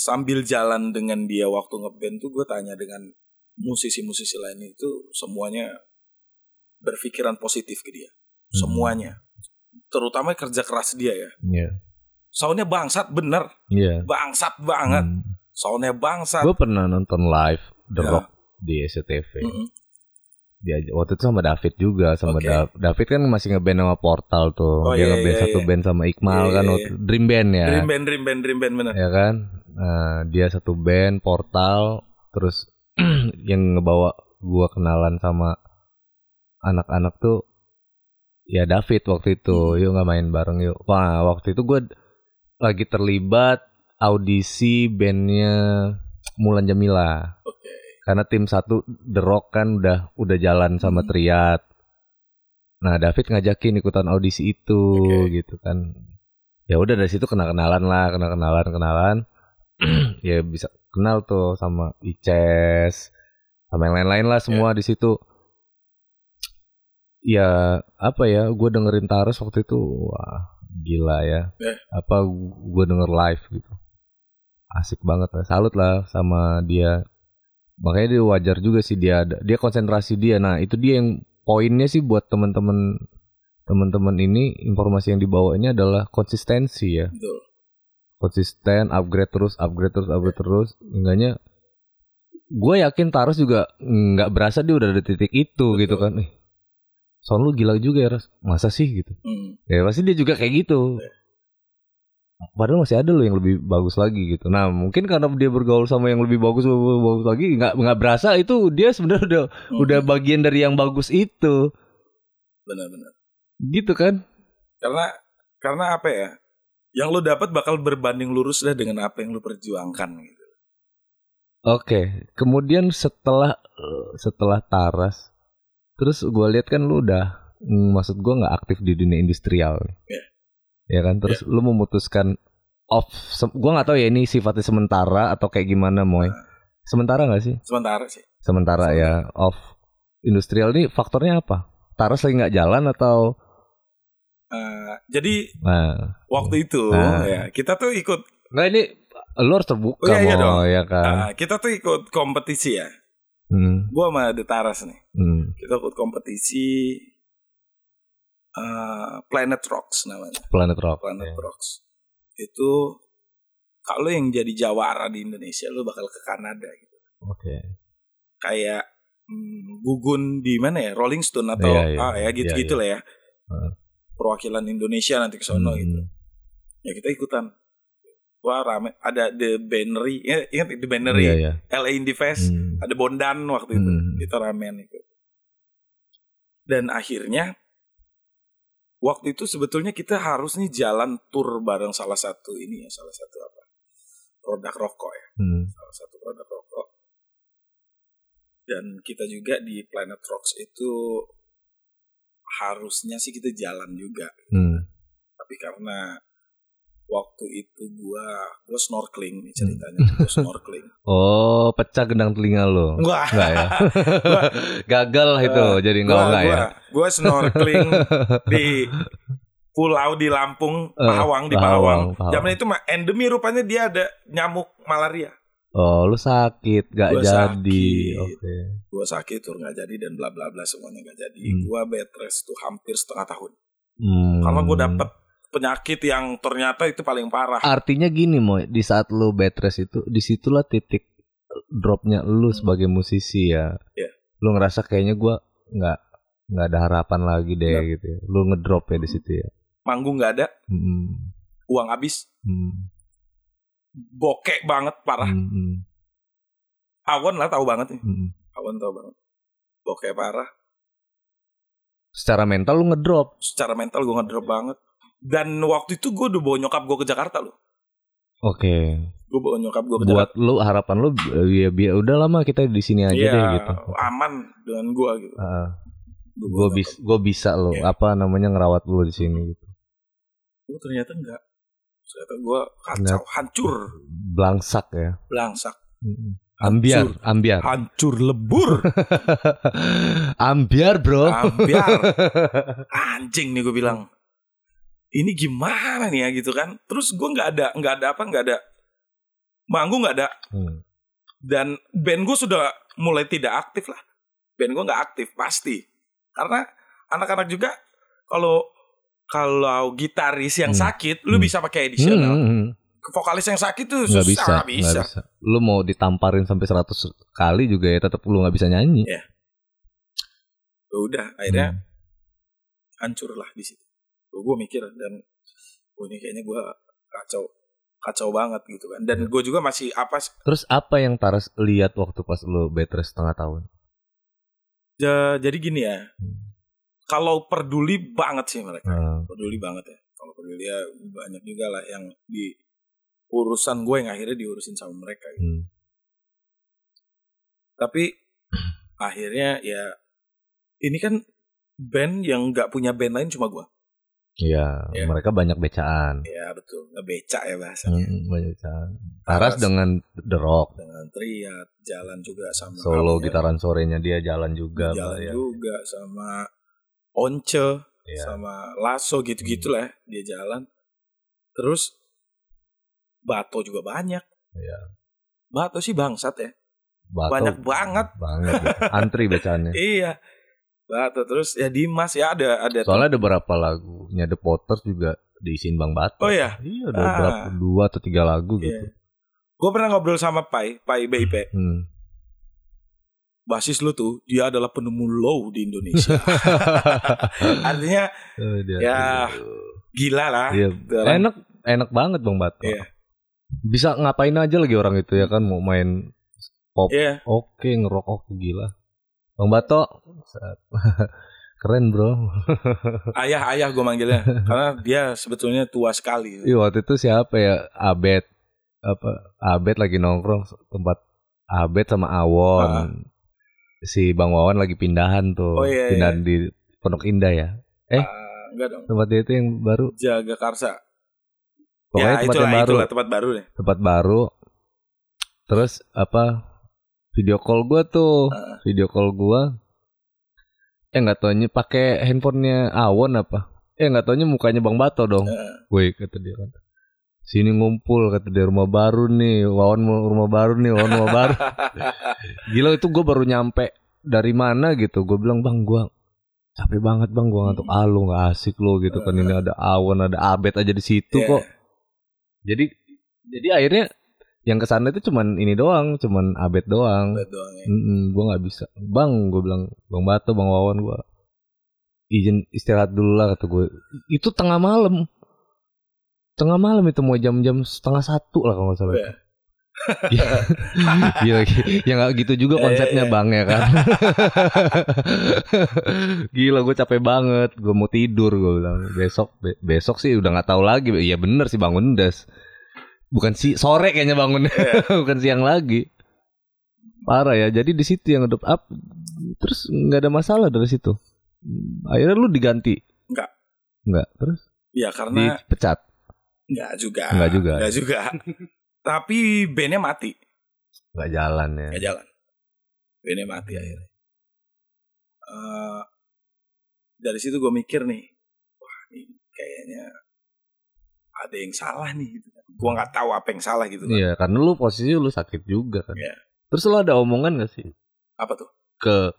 sambil jalan dengan dia waktu ngeband tuh gue tanya dengan musisi-musisi lain itu semuanya berpikiran positif ke dia Hmm. semuanya terutama kerja keras dia ya Iya. soundnya bangsat bener Iya. bangsat banget Hmm. Soundnya bangsat Gue pernah nonton live The Ya. Rock di SCTV. Mm-mm. Dia waktu itu sama David juga sama Oke. Da- David kan masih ngeband sama Portal tuh. Oh, dia iya, ngeband iya, satu iya. band sama Iqmal Iya, kan iya, waktu Dream Band ya. dream band dream band dream band bener Ya kan? Nah, dia satu band Portal terus *clears throat* yang ngebawa gua kenalan sama anak-anak tuh ya David waktu itu. Hmm. Yuk nggak main bareng yuk. Wah, waktu itu gua lagi terlibat audisi bandnya Mulan Jamila oke karena tim satu The Rock kan udah udah jalan sama Hmm. Triad. Nah David ngajakin ikutan audisi itu Oke. gitu kan. Ya udah dari situ kenal kenalan lah, kenal kenalan kenalan. *clears throat* ya bisa kenal tuh sama Ices, sama yang lain-lain lah semua di situ. Ya apa ya, gue dengerin Taras waktu itu wah gila ya. Eh. Apa gue denger live gitu. Asik banget lah, salut lah sama dia. Makanya dia wajar juga sih dia ada dia konsentrasi dia. Nah itu dia yang poinnya sih buat teman-teman teman-teman ini informasi yang dibawanya adalah konsistensi ya. Betul. Konsisten upgrade terus upgrade terus upgrade terus. Enggaknya gue yakin Taras juga nggak berasa dia udah ada titik itu Betul. gitu kan. Eh sound lu gila juga ya Ras masa sih gitu? Hmm. ya pasti dia juga kayak gitu. Iya. Padahal masih ada loh yang lebih bagus lagi gitu nah mungkin karena dia bergaul sama yang lebih bagus bagus, bagus lagi nggak nggak berasa itu dia sebenarnya udah Hmm. udah bagian dari yang bagus itu benar-benar. gitu kan Karena karena apa ya? Yang lo dapat bakal berbanding lurus dah dengan apa yang lo perjuangkan gitu. Oke, kemudian setelah setelah Taras, terus gue lihat kan lu udah, maksud gue nggak aktif di dunia industrial, Iya. Ya kan? Terus lu memutuskan off, gue nggak tahu ya ini sifatnya sementara atau kayak gimana, moy? Nah. Sementara nggak sih? Sementara sih. Sementara ya, off industrial ini faktornya apa? Taras lagi nggak jalan atau? Eh, jadi Nah, waktu itu Nah. ya kita tuh ikut nggak ini lu harus terbuka, Oh, iya, iya dong. ya kan? ah, kita tuh ikut kompetisi ya. Hmm, Gua sama The Taras nih. hmm. Kita ikut kompetisi eh, Planet Rocks namanya. Planet Rock. Planet ya. Rocks. Itu kalau yang jadi jawara di Indonesia lu bakal ke Kanada gitu. Oke. Kayak hmm, gugun di mana ya? Rolling Stone atau Iya, iya. ah ya gitu-gitu lah ya. Perwakilan Indonesia nanti ke sono Hmm. gitu. Ya kita ikutan. Wah rame. Ada The Bannery. Ingat, ingat The Bannery? Iya, iya. LA Indie Fest. Hmm. Ada Bondan waktu itu. Hmm. Kita ramean itu. Dan akhirnya waktu itu sebetulnya kita harus nih jalan tour bareng salah satu ini ya, salah satu apa? Produk rokok ya, Hmm. salah satu produk rokok. Dan kita juga di Planet Rocks itu harusnya sih kita jalan juga. Hmm. Tapi karena waktu itu gua gua snorkeling nih ceritanya, Hmm. gua snorkeling. *laughs* Oh, pecah gendang telinga lo. Wah, Enggak ya? *laughs* Gua- Gagal itu, jadi enggak gua, enggak gua, ya. gua snorkeling *laughs* di pulau di Lampung, Eh, Pahawang di Pahawang, Pahawang. Zaman itu endemi rupanya dia ada nyamuk malaria. Oh, lu sakit, gak Gua jadi. Oke. Gua sakit tur nggak jadi dan bla bla bla semuanya nggak jadi. Hmm. Gua bed rest tuh hampir setengah tahun. Hmm. Karena gua dapet penyakit yang ternyata itu paling parah. Artinya gini, Moy, di saat lu bed rest itu, di situlah titik dropnya lu sebagai musisi ya. Iya. Lu ngerasa kayaknya gua nggak nggak ada harapan lagi deh Nggak. gitu ya. Lu ngedrop ya di situ ya. Manggung nggak ada, Hmm. uang habis, Hmm. bokek banget parah. Hmm. Hmm. Awan lah tahu banget nih. Hmm. Awan tahu banget. Bokek parah. Secara mental lu ngedrop. Secara mental gue ngedrop banget. Dan waktu itu gue udah bawa nyokap gue ke Jakarta loh. Oke. Gue bawa nyokap gue ke Jakarta. buat lu harapan lu ya biar udah lama kita di sini aja Iya, deh gitu. aman dengan gue gitu. gue Gua bisa gue bisa lo Iya. apa namanya ngerawat lu di sini gitu. Oh, ternyata enggak. Ternyata gue kacau, hancur, Blangsak ya. belangsak, Mm. Ambiar, ambiar. hancur lebur, *laughs* ambiar, Bro. ambiar. *laughs* Anjing nih gue bilang. Ini gimana nih ya gitu kan? Terus gue nggak ada, nggak ada apa, nggak ada manggung nggak ada. Hmm. Dan band gue sudah mulai tidak aktif lah. Band gue nggak aktif pasti. Karena anak-anak juga kalau kalau gitaris yang Hmm. sakit, lu Hmm. bisa pakai additional. Hmm, hmm, Vokalis yang sakit tuh susah, bisa, nggak nggak bisa. bisa. Lu mau ditamparin sampai 100 kali juga ya tetap lu nggak bisa nyanyi. Iya. Ya Udah, akhirnya Hmm. hancur lah di situ. Gue mikir dan oh ini kayaknya gue kacau kacau banget gitu kan. Dan gue juga masih apa Terus apa yang Taras lihat waktu pas lu bed rest setengah tahun? ja- jadi gini ya. Hmm. Kalau peduli banget sih mereka. Hmm. peduli banget ya kalau peduli ya banyak juga lah yang di urusan gue yang akhirnya diurusin sama mereka gitu. Hmm. tapi akhirnya ya ini kan band yang nggak punya band lain cuma gue Iya, Iya. mereka banyak becaan. ya betul ngebeca ya bahasanya Hmm, banyak becaan. Taras Taras. dengan The Rock. dengan Triat jalan juga sama Solo Amel, gitaran sorenya dia jalan juga jalan Mbak, ya. juga sama Once Iya. sama Lasso gitu-gitu lah ya, dia jalan terus Bato juga banyak Iya. Bato sih bangsat ya Bato banyak banget banget ya. antri bacaannya *laughs* Iya. Bato terus ya Dimas ya ada ada soalnya ada beberapa lagunya The Potters juga diisiin Bang Bato. Oh iya. Iya, udah Ah. berapa dua atau tiga lagu Iya. gitu. Gue pernah ngobrol sama Pai, Pai BIP. Hmm. Basis lu tuh, dia adalah penemu low di Indonesia. *laughs* Artinya Eh, dia- Ya, gila lah. Iya, Orang- enak enak banget Bang Bato. Iya. Bisa ngapain aja lagi orang itu ya kan mau main Iya. oke ngerok oke gila. Bang Bato *laughs* keren bro. *laughs* Ayah-ayah gue manggilnya. Karena dia sebetulnya tua sekali. Iya waktu itu siapa ya Abed apa Abed lagi nongkrong tempat Abed sama Awon. Si Bang Wawan lagi pindahan tuh. Oh, iya, pindahan di Pondok Indah ya. Eh? Ah, enggak dong. Tempat dia itu yang baru. Jaga Karsa. Pokoknya ya, tempat itulah, yang baru. itulah tempat baru deh. Tempat baru. Terus apa? Video call gua tuh. Ah. Video call gua. Eh nggak taunya pakai handphonenya Awon apa? Eh nggak taunya mukanya Bang Bato dong. Ah. Woi kata dia kan. Sini ngumpul kata dia rumah baru nih. Wawan rumah baru nih, Wawan rumah baru. *laughs* Gila itu gue baru nyampe dari mana gitu. Gue bilang bang gue capek banget bang gue ngantuk ah lu nggak asik lo gitu kan ini ada Awon ada Abed aja di situ Iya. kok. Jadi jadi akhirnya yang ke sana itu cuman ini doang, cuman Abed doang. Lihat doang ya. gue nggak bisa. Bang, gue bilang Bang Bato, Bang Wawan gue izin istirahat dulu lah kata gue. Itu tengah malam. Tengah malam itu mau jam-jam setengah satu lah kalau nggak salah. Iya. Iya, *laughs* ya nggak gitu juga Iya, konsepnya iya. bang ya kan. *laughs* Gila gue capek banget, gue mau tidur gue bilang. Besok be- besok sih udah nggak tahu lagi. Iya bener sih bangun des. Bukan si sore kayaknya bangun, Iya. *laughs* bukan siang lagi. Parah ya. Jadi di situ yang udah up, terus nggak ada masalah dari situ. Akhirnya lu diganti. Enggak. Enggak. Terus Ya karena dipecat. enggak juga. Enggak juga. Enggak juga. *laughs* Tapi bandnya mati. Nggak jalan ya. Enggak jalan. Bandnya mati akhirnya. Eh, dari situ gue mikir nih, wah ini kayaknya ada yang salah nih. Gitu. Gue nggak tahu apa yang salah gitu. kan. Iya, karena lu posisi lu sakit juga kan. Iya. Terus lu ada omongan gak sih Apa tuh? ke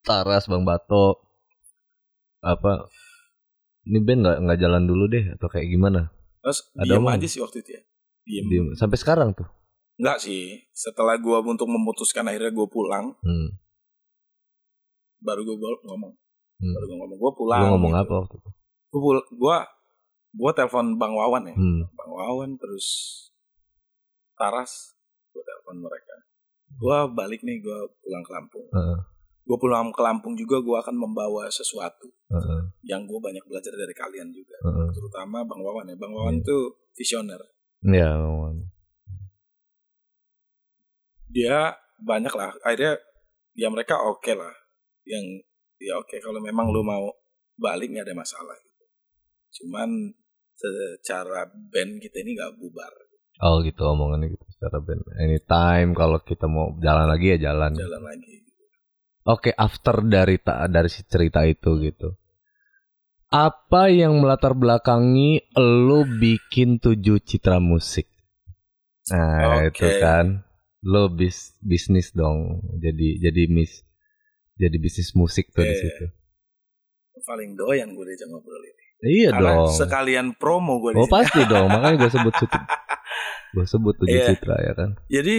Taras Bang Bato apa ini band nggak nggak jalan dulu deh atau kayak gimana? Terus Ada diem omongan? aja sih waktu itu ya. Diem. Diem. Sampai sekarang tuh. Enggak sih. Setelah gue untuk memutuskan akhirnya gue pulang, Hmm. baru gue ngomong. Hmm. Baru gue ngomong. Lu pulang. ngomong gitu. apa waktu itu? Gue pul gue gue telepon Bang Wawan ya. Hmm. Bang Wawan terus Taras gue telepon mereka gue balik nih gue pulang ke Lampung Heeh. gue pulang ke Lampung juga gue akan membawa sesuatu Heeh. yang gue banyak belajar dari kalian juga Heeh. terutama Bang Wawan ya Bang Wawan Iya. itu visioner Iya, Wawan. dia banyak lah akhirnya ya mereka oke lah yang ya oke kalau memang lu mau balik nggak ada masalah. Cuman secara band kita ini nggak bubar Oh gitu omongannya gitu secara band. Anytime kalau kita mau jalan lagi ya jalan. jalan lagi Oke, after dari dari si cerita itu gitu. Apa yang melatar belakangi lo bikin tujuh citra musik? Nah, Oke. itu kan. Lo bis, bisnis dong. Jadi jadi mis jadi bisnis musik tuh di Iya. situ. paling doyan gue diajak ngobrol ini Iya karena dong. sekalian promo gue di Oh pasti dong, makanya gue sebut citra. *laughs* gue sebut tujuh Iya. citra ya kan. Jadi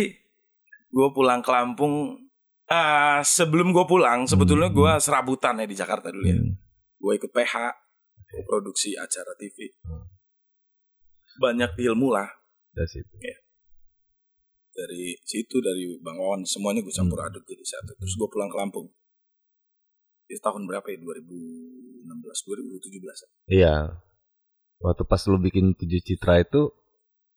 gue pulang ke Lampung. ah sebelum gue pulang, sebetulnya Hmm. gue serabutan ya di Jakarta dulu ya. Hmm. Gue ikut PH, gue produksi acara TV. Hmm. Banyak ilmu lah Dari situ. dari situ dari Bang Wawan semuanya gue campur Hmm. aduk jadi satu. Terus gue pulang ke Lampung. Itu tahun berapa ya? 2016, 2017. Iya. Waktu pas lu bikin tujuh citra itu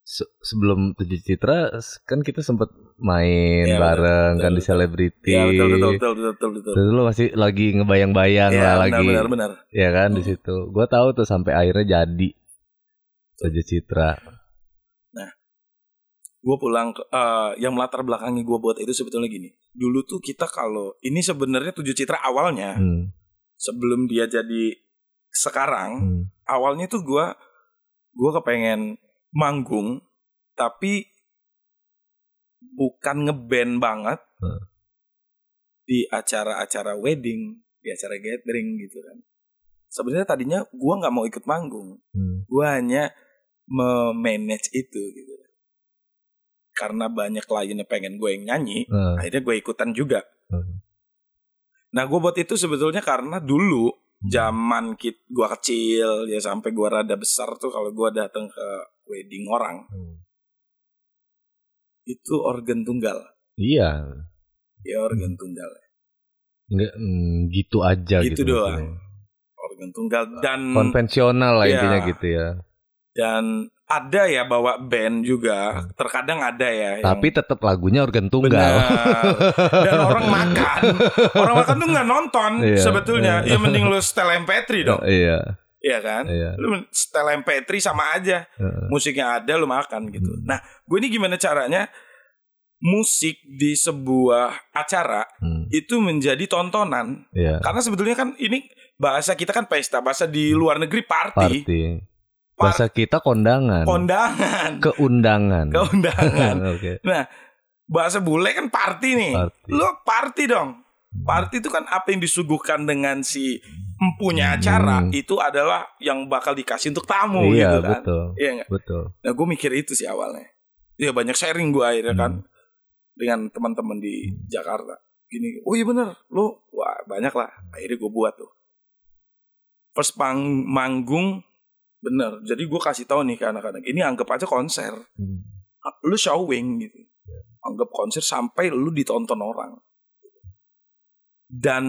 se- sebelum tujuh citra kan kita sempet main Iya, bareng betul, kan di betul. selebriti. Iya betul betul betul betul betul. betul. Terus lu masih lagi ngebayang-bayang Iya, lah benar, lagi. benar benar. Ya kan di Hmm. situ. Gua tahu tuh sampai akhirnya jadi tujuh citra. gue pulang ke eh, yang melatar belakangi gue buat itu sebetulnya gini dulu tuh kita kalau ini sebenarnya tujuh citra awalnya Hmm. Sebelum dia jadi sekarang Hmm. awalnya tuh gue gue kepengen manggung tapi bukan ngeband banget Hmm. di acara-acara wedding di acara gathering gitu kan sebenarnya tadinya gua nggak mau ikut manggung Hmm. gua hanya memanage itu gitu karena banyak kliennya pengen gue yang nyanyi Eh, akhirnya gue ikutan juga Hmm. Nah gue buat itu sebetulnya karena dulu zaman kit gua kecil ya sampai gua rada besar tuh kalau gua datang ke wedding orang Hmm. itu organ tunggal Iya, ya organ tunggal nggak mm, gitu aja Gitu gitu. doang. organ tunggal dan Konvensional lah Iya. intinya gitu ya. Dan ada ya bawa band juga terkadang ada ya yang- Tapi tetap lagunya organ tunggal. Benar. *laughs* Dan orang makan, orang makan tuh nggak nonton Iya, sebetulnya. Ya mending lu setel MP3 dong, Iya, Iya kan? iya. Lu setel MP3 sama aja. Heeh. Musiknya ada lu makan gitu. Hmm. Nah, gue ini gimana caranya musik di sebuah acara Hmm, itu menjadi tontonan. Iya. Karena sebetulnya kan ini bahasa kita kan pesta, bahasa di luar negeri party, Party. Bahasa kita kondangan. kondangan, Keundangan. *laughs* keundangan. *laughs* Oke. Nah, bahasa bule kan party nih. Party. Lo party dong. Party itu kan apa yang disuguhkan dengan si empunya acara Hmm. itu adalah yang bakal dikasih untuk tamu Iya, gitu kan. betul. Iya nggak? Betul. Nah, gue mikir itu sih awalnya. Iya banyak sharing gue akhirnya kan dengan teman-teman di Hmm. Jakarta. Gini, oh iya bener, lo wah banyak lah. Akhirnya gue buat tuh. First pang manggung bener. Jadi gue kasih tahu nih ke anak-anak, ini anggap aja konser. Hmm. Lu showing gitu. Anggap konser sampai lu ditonton orang. Dan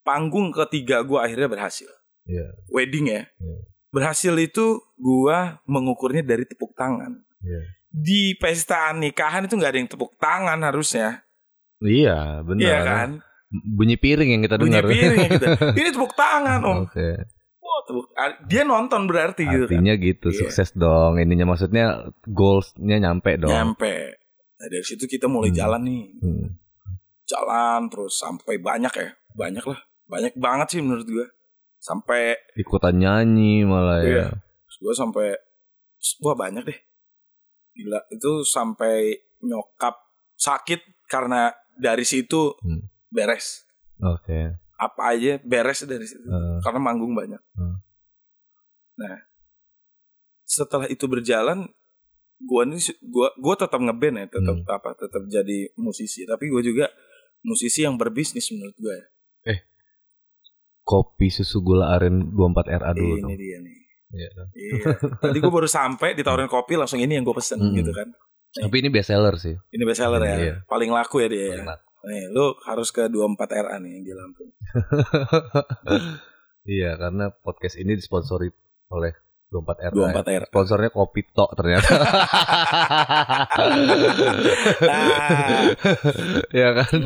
panggung ketiga gue akhirnya berhasil. Iya. Wedding ya. Iya. Berhasil itu gue mengukurnya dari tepuk tangan Iya. di pesta nikahan itu nggak ada yang tepuk tangan harusnya, Iya, benar. iya kan? Bunyi piring yang kita Bunyi dengar. piring ya gitu. *laughs* Ini tepuk tangan om. Oke. Dia nonton berarti gitu kan. Artinya gitu, Iya. sukses dong. Ininya maksudnya goalsnya nyampe dong. Nyampe. Nah dari situ kita mulai Hmm. jalan nih, Hmm. jalan terus sampai banyak ya, banyak lah, banyak banget sih menurut gue. Sampai Ikutan nyanyi malah ya. Iya. gue sampai, wah banyak deh. Gila itu sampai nyokap sakit karena dari situ Hmm. beres. Oke. Apa aja beres dari situ. Eh, karena manggung banyak. Hmm. Nah, setelah itu berjalan, gua nih gua gua tetap ngeband ya, tetap Hmm. apa, tetap jadi musisi. Tapi gua juga musisi yang berbisnis menurut gua. ya. kopi susu gula aren 24 RA dulu ini dong. dia nih. Iya. Iya. Tadi gua baru sampai ditawarin kopi langsung ini yang gua pesen Hmm. gitu kan. Tapi ini best seller sih. Ini best seller ya. Iya. Paling laku ya dia ya. Paling laku. Nih, lu harus ke 24 RA nih yang di Lampung. *laughs* iya, karena podcast ini disponsori oleh 24 RA. 24 RA. Sponsornya kopi tok ternyata. Ah. *laughs* ya kan?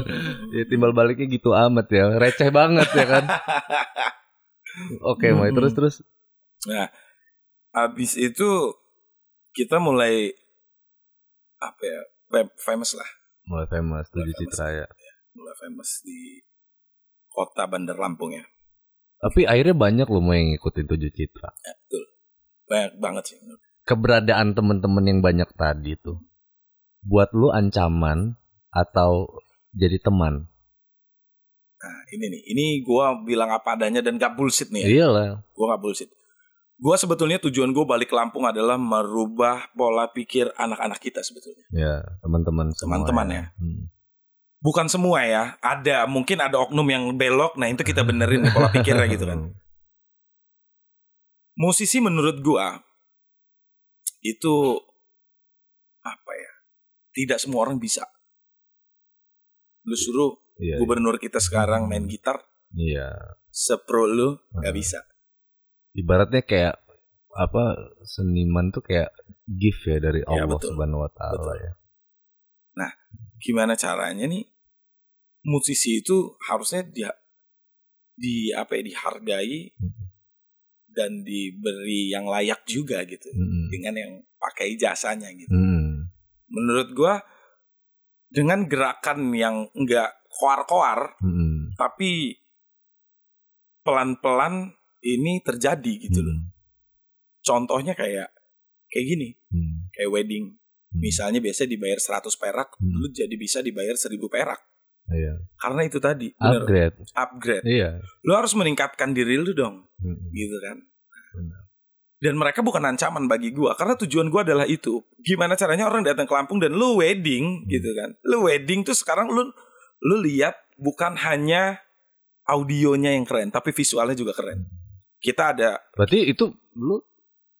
Ya timbal baliknya gitu amat ya. Receh banget ya kan? *laughs* Oke, Moy. Hmm. Terus terus. Nah, habis itu kita mulai apa ya, fam- famous lah. Mulai famous tujuh famous. citra ya. mulai famous di kota Bandar Lampung ya. Tapi akhirnya banyak loh mau yang ngikutin tujuh citra. Ya, betul. Banyak banget sih. Keberadaan temen-temen yang banyak tadi tuh buat lu ancaman atau jadi teman. Nah, ini nih, ini gua bilang apa adanya dan gak bullshit nih ya. Iyalah. Gua gak bullshit. Gua sebetulnya tujuan gua balik Lampung adalah merubah pola pikir anak-anak kita sebetulnya. Ya, teman-teman semua. Teman-teman ya. Hmm. Bukan semua ya, ada mungkin ada oknum yang belok, nah itu kita benerin pola pikirnya gitu kan. *laughs* Musisi menurut gua itu apa ya? Tidak semua orang bisa. Lu suruh Iya. gubernur kita sekarang main gitar, Iya. sepro lu nggak bisa. Ibaratnya kayak apa seniman tuh kayak gift ya dari Iya, Allah betul. Subhanahu wa taala ya. Gimana caranya nih? Musisi itu harusnya dia di apa ya dihargai Hmm. dan diberi yang layak juga gitu Hmm. dengan yang pakai jasanya gitu. Hmm. Menurut gua dengan gerakan yang enggak koar-koar Hmm. tapi pelan-pelan ini terjadi gitu loh. Hmm. Contohnya kayak kayak gini, Hmm. kayak wedding. Hmm. Misalnya biasa dibayar 100 perak, Hmm. lu jadi bisa dibayar 1000 perak. Iya. Karena itu tadi, bener, Upgrade. upgrade. Iya. Lu harus meningkatkan diri lu dong. Hmm, gitu kan. Benar. Dan mereka bukan ancaman bagi gua karena tujuan gua adalah itu. Gimana caranya orang datang ke Lampung dan lu wedding Hmm. gitu kan. Lu wedding tuh sekarang lu lu lihat bukan hanya audionya yang keren tapi visualnya juga keren. Kita ada Berarti itu lu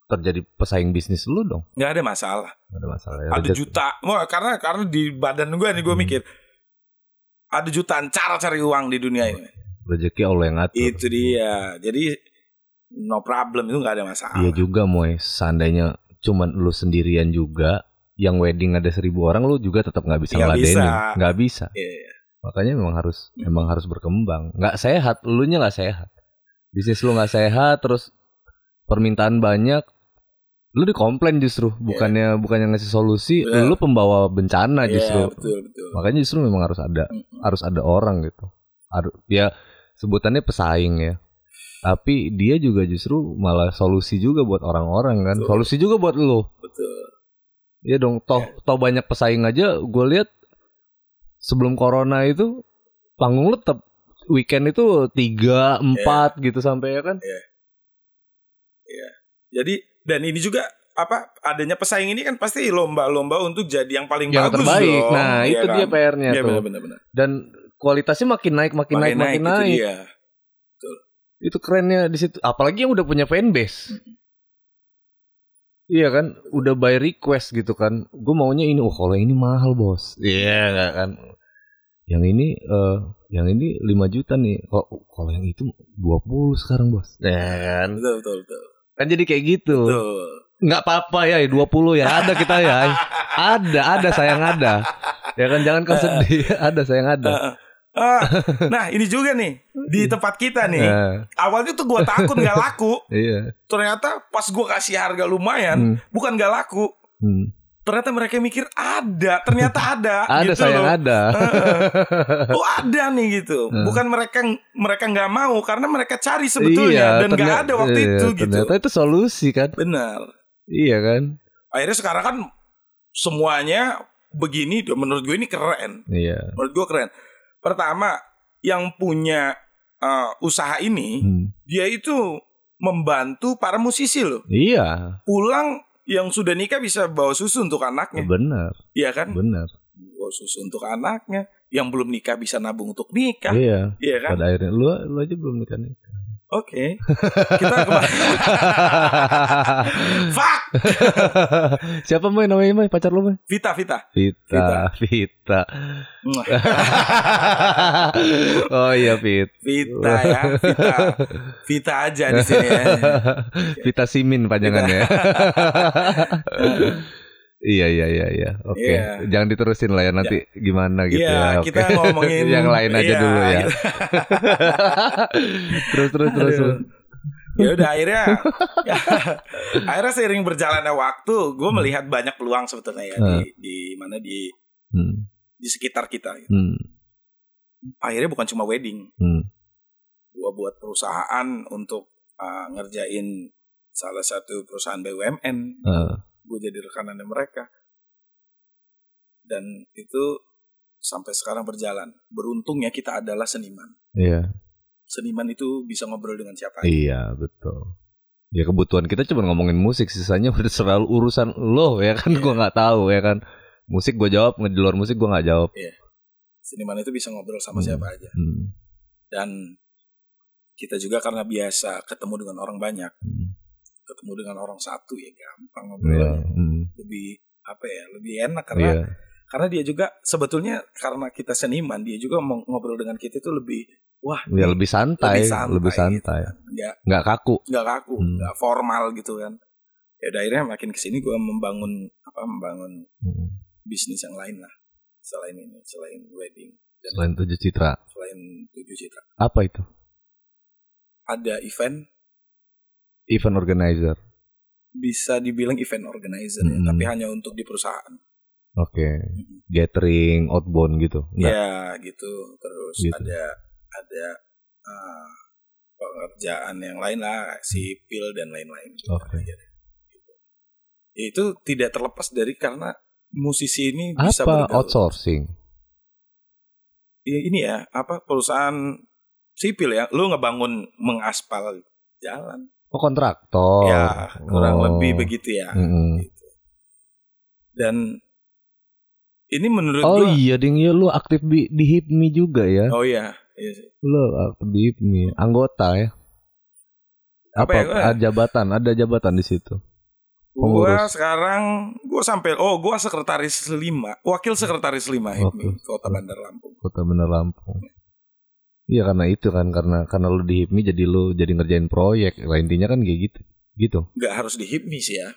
terjadi pesaing bisnis lu dong. nggak ada masalah. Nggak ada masalah ya. Ada juta. Wah, karena karena di badan gua nih gua Hmm. mikir ada jutaan cara cari uang di dunia ini. Rezeki Allah yang ngatur. Itu dia. Jadi no problem itu nggak ada masalah. Iya juga Moy, seandainya cuman lu sendirian juga yang wedding ada seribu orang lu juga tetap nggak bisa Nggak ngeladenin, bisa. nggak bisa. Iya. Makanya memang harus memang harus berkembang. Nggak sehat, lu nya nggak sehat. Bisnis lu nggak sehat, terus permintaan banyak, lu dikomplain justru, bukannya bukannya ngasih solusi, Bener. lu pembawa bencana Iya, justru. betul betul. Makanya justru memang harus ada Mm-mm. harus ada orang gitu. Harus ya sebutannya pesaing ya. Tapi dia juga justru malah solusi juga buat orang-orang kan. Betul. Solusi juga buat lo. Betul. Iya dong. Toh toh banyak pesaing aja. Gue lihat sebelum corona itu panggung lu tetap weekend itu tiga empat gitu sampai ya kan. Jadi dan ini juga apa adanya pesaing ini kan pasti lomba-lomba untuk jadi yang paling Yang bagus terbaik. dong. Nah Iya itu kan? dia PR-nya Iya tuh. benar-benar. benar. Dan kualitasnya makin naik makin, naik makin naik. itu dia. itu kerennya di situ apalagi yang udah punya fanbase iya kan udah by request gitu kan gue maunya ini oh kalau ini mahal bos iya nggak kan yang ini eh yang ini 5 juta nih kok kalau yang itu 20 sekarang bos ya kan Betul betul betul. kan jadi kayak gitu Betul. nggak apa-apa ya 20 ya ada kita ya ada ada sayang ada ya kan jangan kau sedih *laughs* ada sayang ada Ah, nah ini juga nih di tempat kita nih. Nah, Awalnya tuh gua takut nggak laku. *laughs* iya Ternyata pas gua kasih harga lumayan, Hmm. bukan nggak laku. Hmm. Ternyata mereka mikir ada, ternyata ada. *laughs* ada gitu sayang loh. ada *laughs* Oh ada nih gitu. Hmm. Bukan mereka mereka nggak mau karena mereka cari sebetulnya dan nggak ada waktu iya, itu gitu. Ternyata itu solusi kan? Benar. Iya kan? Akhirnya sekarang kan semuanya begini. Menurut gue ini keren. Iya. Menurut gue keren. Pertama, yang punya uh, usaha ini, Hmm. dia itu membantu para musisi loh. Iya, Pulang yang sudah nikah bisa bawa susu untuk anaknya, benar, iya kan? benar. Bawa susu untuk anaknya. Yang belum nikah bisa nabung untuk nikah, Iya. iya kan? Pada akhirnya lu lu aja belum nikah nih. Oke. Kita kemarin. *laughs* Fuck. Siapa Moy namanya Moy pacar lu Moy? Vita, Vita. Vita, Vita. Mwah. *laughs* oh iya Vita. Vita ya, Vita. Vita aja di sini ya. *laughs* Vita Simin panjangannya. Iya iya iya iya. Oke. Iya. Jangan diterusin lah ya nanti gimana gitu Iya, ya. Oke. kita ngomongin *laughs* yang lain aja iya, dulu ya. gitu. *laughs* terus terus terus. terus. ya udah akhirnya *laughs* akhirnya seiring berjalannya waktu gue melihat banyak peluang sebetulnya ya di di mana di Hmm. di sekitar kita gitu. Hmm. akhirnya bukan cuma wedding Hmm. gue buat perusahaan untuk uh, ngerjain salah satu perusahaan BUMN Eh, gue jadi rekanannya mereka dan itu sampai sekarang berjalan beruntungnya kita adalah seniman iya. seniman itu bisa ngobrol dengan siapa aja Iya, betul. Ya kebutuhan kita cuma ngomongin musik, sisanya udah selalu urusan lo ya kan gua nggak tahu ya kan. Musik gue jawab, di luar musik gua nggak jawab. seniman itu bisa ngobrol sama Hmm. siapa aja Hmm. dan kita juga karena biasa ketemu dengan orang banyak Hmm. Ketemu dengan orang satu ya gampang Iya. ngobrolnya Hmm. lebih apa ya lebih enak karena Iya. karena dia juga sebetulnya karena kita seniman dia juga mau ngobrol dengan kita itu lebih wah Ya lebih santai, lebih santai. gitu kan. nggak Nggak kaku. nggak kaku Hmm. nggak formal gitu kan ya udah akhirnya makin ke sini gue membangun apa membangun Hmm. bisnis yang lain lah selain ini selain wedding dan Selain tujuh citra, selain tujuh citra apa itu? ada event Event organizer. bisa dibilang event organizer ya, Hmm. tapi hanya untuk di perusahaan Oke. Gathering, outbound gitu. Nggak? ya gitu terus Gitu. ada ada uh, pekerjaan yang lain lah sipil dan lain-lain gitu. Oke. Ya, itu tidak terlepas dari karena musisi ini bisa Apa bergaul. outsourcing? Ya, ini ya apa perusahaan sipil ya lu ngebangun mengaspal jalan. Oh kontraktor. ya kurang Oh. lebih begitu ya. Mm-mm. Dan ini menurut Oh gua iya ding ya lu aktif di, di HIPMI juga ya. Oh iya, iya sih. Lu aktif di HIPMI, anggota ya. Apa Apa, ya, gua- ada jabatan, ada jabatan di situ. Gua sekarang gua sampai oh gua sekretaris lima, wakil sekretaris lima HIPMI. Kota Bandar Lampung. Kota Bener Lampung. Iya karena itu kan karena karena lu di HIPMI jadi lu jadi ngerjain proyek. Lah intinya kan kayak gitu. Gitu. Nggak harus di HIPMI sih ya.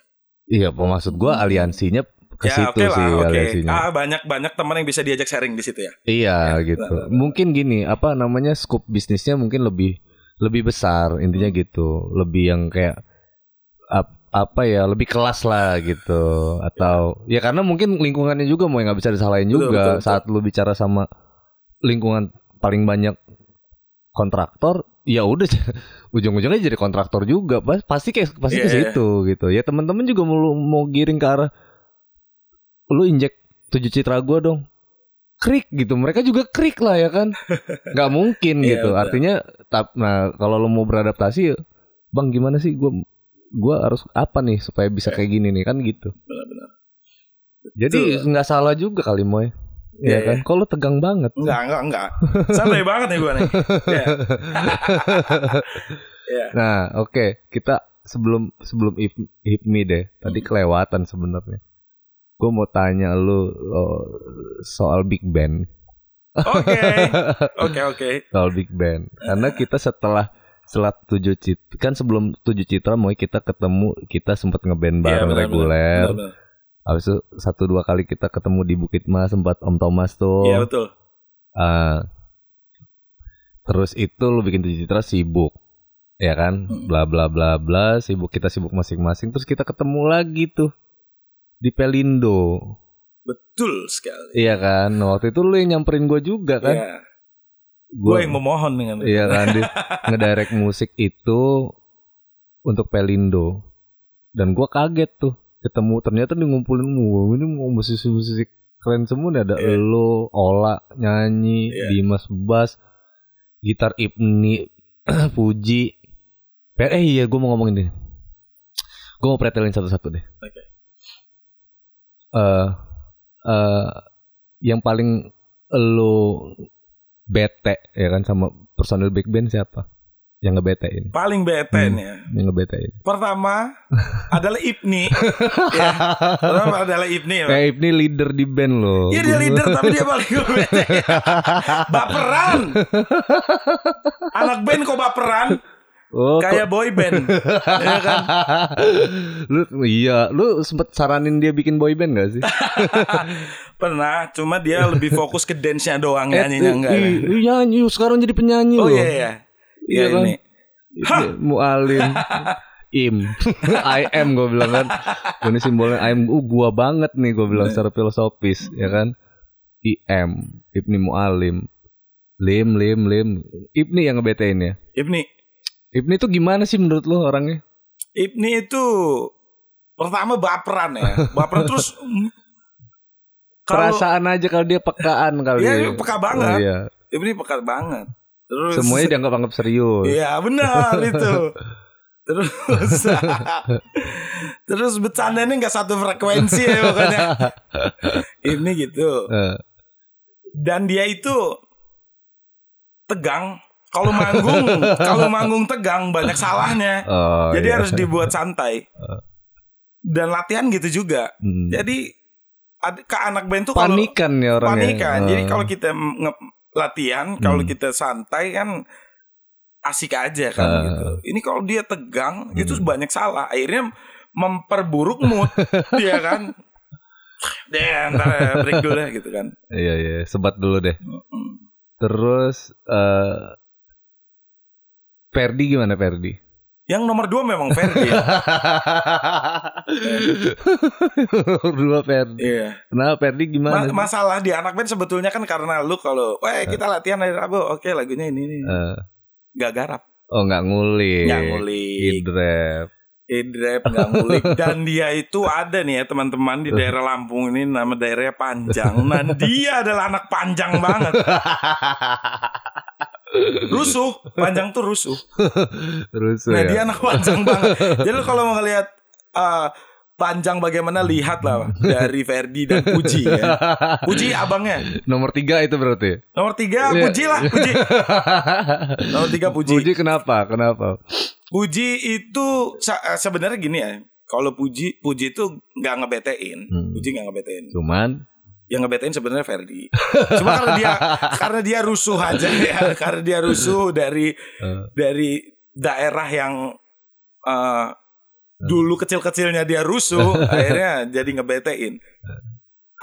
Iya, maksud gua aliansinya ke ya situ oke sih oke. aliansinya. Ah banyak banyak teman yang bisa diajak sharing di situ ya. Iya Ya, gitu. benar, benar. Mungkin gini, apa namanya scope bisnisnya mungkin lebih lebih besar intinya Hmm. gitu. Lebih yang kayak ap- apa ya, lebih kelas lah gitu. Atau ya, karena mungkin lingkungannya juga mau yang nggak bisa disalahin Betul, juga betul, betul. saat lu bicara sama lingkungan paling banyak kontraktor, ya udah *laughs* ujung-ujungnya jadi kontraktor juga. Pas- Pasti kayak pasti ke Iya, iya. situ gitu. Ya teman-teman juga mau mau giring ke arah lu injek tujuh citra gua dong krik gitu mereka juga krik lah ya kan *laughs* nggak mungkin Iya, gitu artinya tap nah kalau lo mau beradaptasi bang gimana sih gua gua harus apa nih supaya bisa Iya. kayak gini nih kan gitu Benar-benar. jadi nggak salah juga kali moy Iya, ya kan kalau tegang banget Enggak, enggak, enggak. Santai *laughs* banget nih gua nih. Ya. *laughs* Ya. nah oke kita sebelum sebelum hip- hipmi deh tadi Hmm. kelewatan sebenarnya gue mau tanya lu oh, soal big band Oke. *laughs* Oke, oke. soal Big Band karena kita setelah setelah tujuh citra kan sebelum tujuh citra mau kita ketemu kita sempat ngeband Iya, bareng benar, reguler benar. Habis itu satu dua kali kita ketemu di Bukit Mas sempat Om Thomas tuh Iya, betul. Ah, terus itu lu bikin citra sibuk ya kan bla bla bla bla sibuk kita sibuk masing-masing terus kita ketemu lagi tuh di Pelindo Betul sekali. iya kan Nah, waktu itu lu yang nyamperin gue juga kan Iya. Gue yang memohon dengan. Iya kan di *laughs* ngedirect musik itu untuk Pelindo. Dan gua kaget tuh ketemu ternyata di ngumpulin mu ini mau musisi-musisi keren semua nih ada Iya. lo, Ola nyanyi, Iya. Dimas bass, gitar Ibni, *clears throat* Puji. Eh iya gua mau ngomongin ini. Gua mau pretelin satu-satu deh. Oke. Eh eh yang paling lo bete ya kan sama personil big band siapa? Yang ngebetein. Paling bete Hmm. nih ya. Yang ngebetein. Pertama *laughs* adalah Ibni. ya. Pertama adalah Ibni. ya. Kayak ini leader di band loh. Iya dia leader tapi dia *laughs* paling bete. baperan. Anak band kok baperan? Oh, Kayak boy band. *laughs* ya kan? lu iya, lu sempet saranin dia bikin boy band gak sih? Pernah, cuma dia lebih fokus ke dance-nya doang nyanyinya Eh, enggak. i- ya. i- nyanyi sekarang jadi penyanyi Oh loh. iya iya. Iya Iya kan? ini. Mualim. *laughs* Im. I am gue bilang kan. Ini simbolnya I am. Uh, gua banget nih gue bilang secara filosofis ya kan. I am. Ibni Mualim. Lim, lim, lim. Ibni yang ngebetain ya. Ibni. Ibni tuh gimana sih menurut lu orangnya? Ibni itu pertama baperan ya. Baperan *laughs* terus mm, kalau Perasaan aja kalau dia pekaan kali. Iya, peka banget. Oh, iya. Ibni pekat banget. Terus Semuanya dianggap anggap serius. Iya benar *laughs* itu. Terus *laughs* terus bercandanya nggak satu frekuensi ya pokoknya. Ini gitu. Dan dia itu tegang. Kalau manggung, kalau manggung tegang banyak salahnya. oh, Jadi iya. harus dibuat santai. Dan latihan gitu juga. Hmm. Jadi ad- ke anak band tuh panikan ya orangnya. panikan. Jadi Eh, kalau kita nge- latihan, kalau Hmm. kita santai kan asik aja kan Ah. gitu. Ini kalau dia tegang itu Hmm. banyak salah. Akhirnya memperburuk mood, dia *laughs* kan. Deh, ntar ya, break dulu deh gitu kan. Iya iya, sebat dulu deh. Terus eh Ferdi gimana Ferdi? Yang nomor dua memang Ferdi. ya. Dua Ferdi. Iya. Nah Ferdi Ma- gimana? masalah di anak band sebetulnya kan karena lu kalau, wah kita latihan hari Rabu, oke lagunya ini ini, Eh, nggak garap, oh nggak ngulik. nggak ngulik. Idrep. Idrep nggak ngulik dan dia itu ada nih ya teman-teman di daerah Lampung ini nama daerahnya Panjang. Nah dia adalah anak panjang banget. *laughs* rusuh, panjang tuh rusuh. *laughs* Terus Nah ya. dia anak panjang banget. Jadi kalau mau ngelihat uh, panjang bagaimana lihat lah dari Ferdi dan Puji ya. Puji abangnya. Nomor tiga itu berarti. Nomor tiga Iya. Puji lah Puji. Nomor tiga Puji. Puji kenapa? Kenapa? Puji itu eh, sebenarnya gini ya. Kalau Puji Puji itu nggak ngebetein. Hmm. Puji nggak ngebetein. Cuman Yang ngebetein sebenarnya Ferdi. Cuma karena dia *laughs* karena dia rusuh aja ya. Karena dia rusuh dari eh, dari daerah yang eh, dulu kecil-kecilnya dia rusuh, *laughs* akhirnya jadi ngebetein.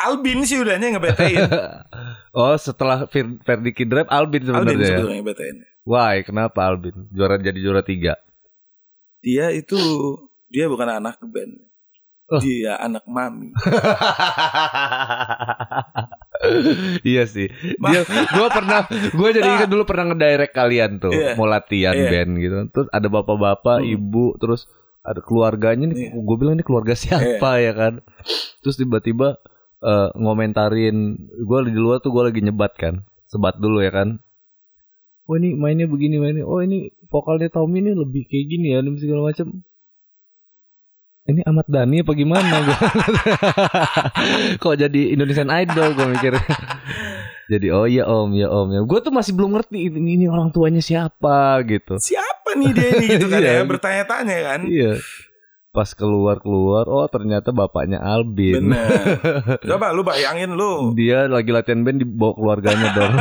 Albin sih udahnya ngebetein. *laughs* oh setelah Ferdi Kidrep Albin Albin sebenarnya. ya? sebetulnya ngebetein. Why? Kenapa Albin? Juara jadi juara tiga. Dia itu dia bukan anak band. Oh. Dia anak mami. *laughs* iya sih. Dia gua pernah gua jadi ingat dulu pernah ngedirect kalian tuh Iya. mau latihan Iya. band gitu. Terus ada bapak-bapak, Hmm. ibu, terus ada keluarganya nih. Iya. Gue bilang ini keluarga siapa ya kan. Terus tiba-tiba eh, ngomentarin gue di luar tuh gue lagi nyebat kan. Sebat dulu ya kan. Oh ini mainnya begini mainnya. Oh ini vokalnya Tommy ini lebih kayak gini ya dan segala macam. Ini Ahmad Dhani apa gimana gua? *laughs* Kok jadi Indonesian Idol gue mikir. jadi oh iya om ya om ya. Gue tuh masih belum ngerti ini, ini orang tuanya siapa gitu. Siapa nih dia ini gitu kan *laughs* Iya. ya bertanya-tanya kan. Iya. Pas keluar-keluar, oh ternyata bapaknya Albin. Bener. *laughs* Coba lu bayangin lu. Dia lagi latihan band dibawa keluarganya dong.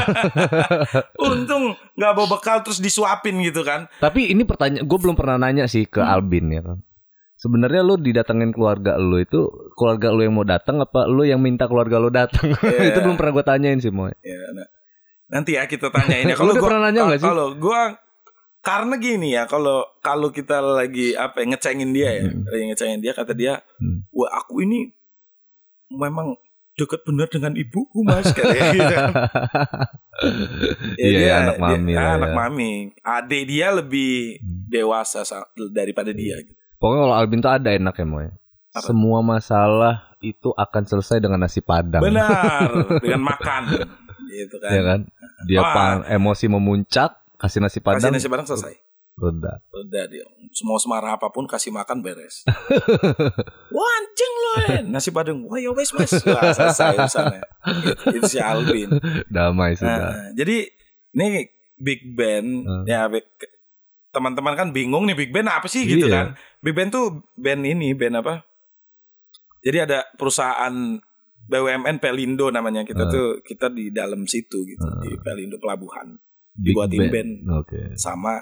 Untung nggak bawa bekal terus disuapin gitu kan. Tapi ini pertanyaan, gue belum pernah nanya sih ke Hmm. Albin ya kan. Sebenarnya lu didatengin keluarga lu itu keluarga lu yang mau datang apa lu yang minta keluarga lu datang? *laughs* Iya. itu belum pernah gue tanyain sih moy. Ya, nah. Nanti ya kita tanyain ya. *laughs* Udah gua- pernah nanya nggak sih? Kalau gua karena gini ya, kalau kalau kita lagi apa ya, ngecengin dia ya, Hmm. lagi ngecengin dia kata dia, Hmm. wah aku ini memang deket bener dengan ibuku mas kayak gitu. *laughs* kan. Ya, Iya, dia- anak dia- mami lah ah, anak ya. mami. Adik dia lebih Hmm. dewasa sa- daripada dia. Gitu. Pokoknya kalau Albin tuh ada enak ya moy. Apa? Semua masalah itu akan selesai dengan nasi padang. Benar *laughs* dengan makan, gitu kan. Ya kan? Dia Wah. pan- emosi memuncak, kasih nasi Kasih padang, nasi padang selesai. udah. Udah dia semua semarah apa pun kasih makan beres. *laughs* Wah anjing lo eh. Nasi padang. Wah ya wes mas. Wah, selesai urusannya. Itu, itu si Alvin. *laughs* Damai sudah. Nah, jadi ini big band Hmm. ya teman-teman kan bingung nih big band apa sih gitu Iya. kan. Big band tuh band ini band apa? Jadi ada perusahaan BUMN Pelindo namanya kita Hmm. tuh kita di dalam situ gitu Hmm. di Pelindo pelabuhan Big dibuatin band. Oke. sama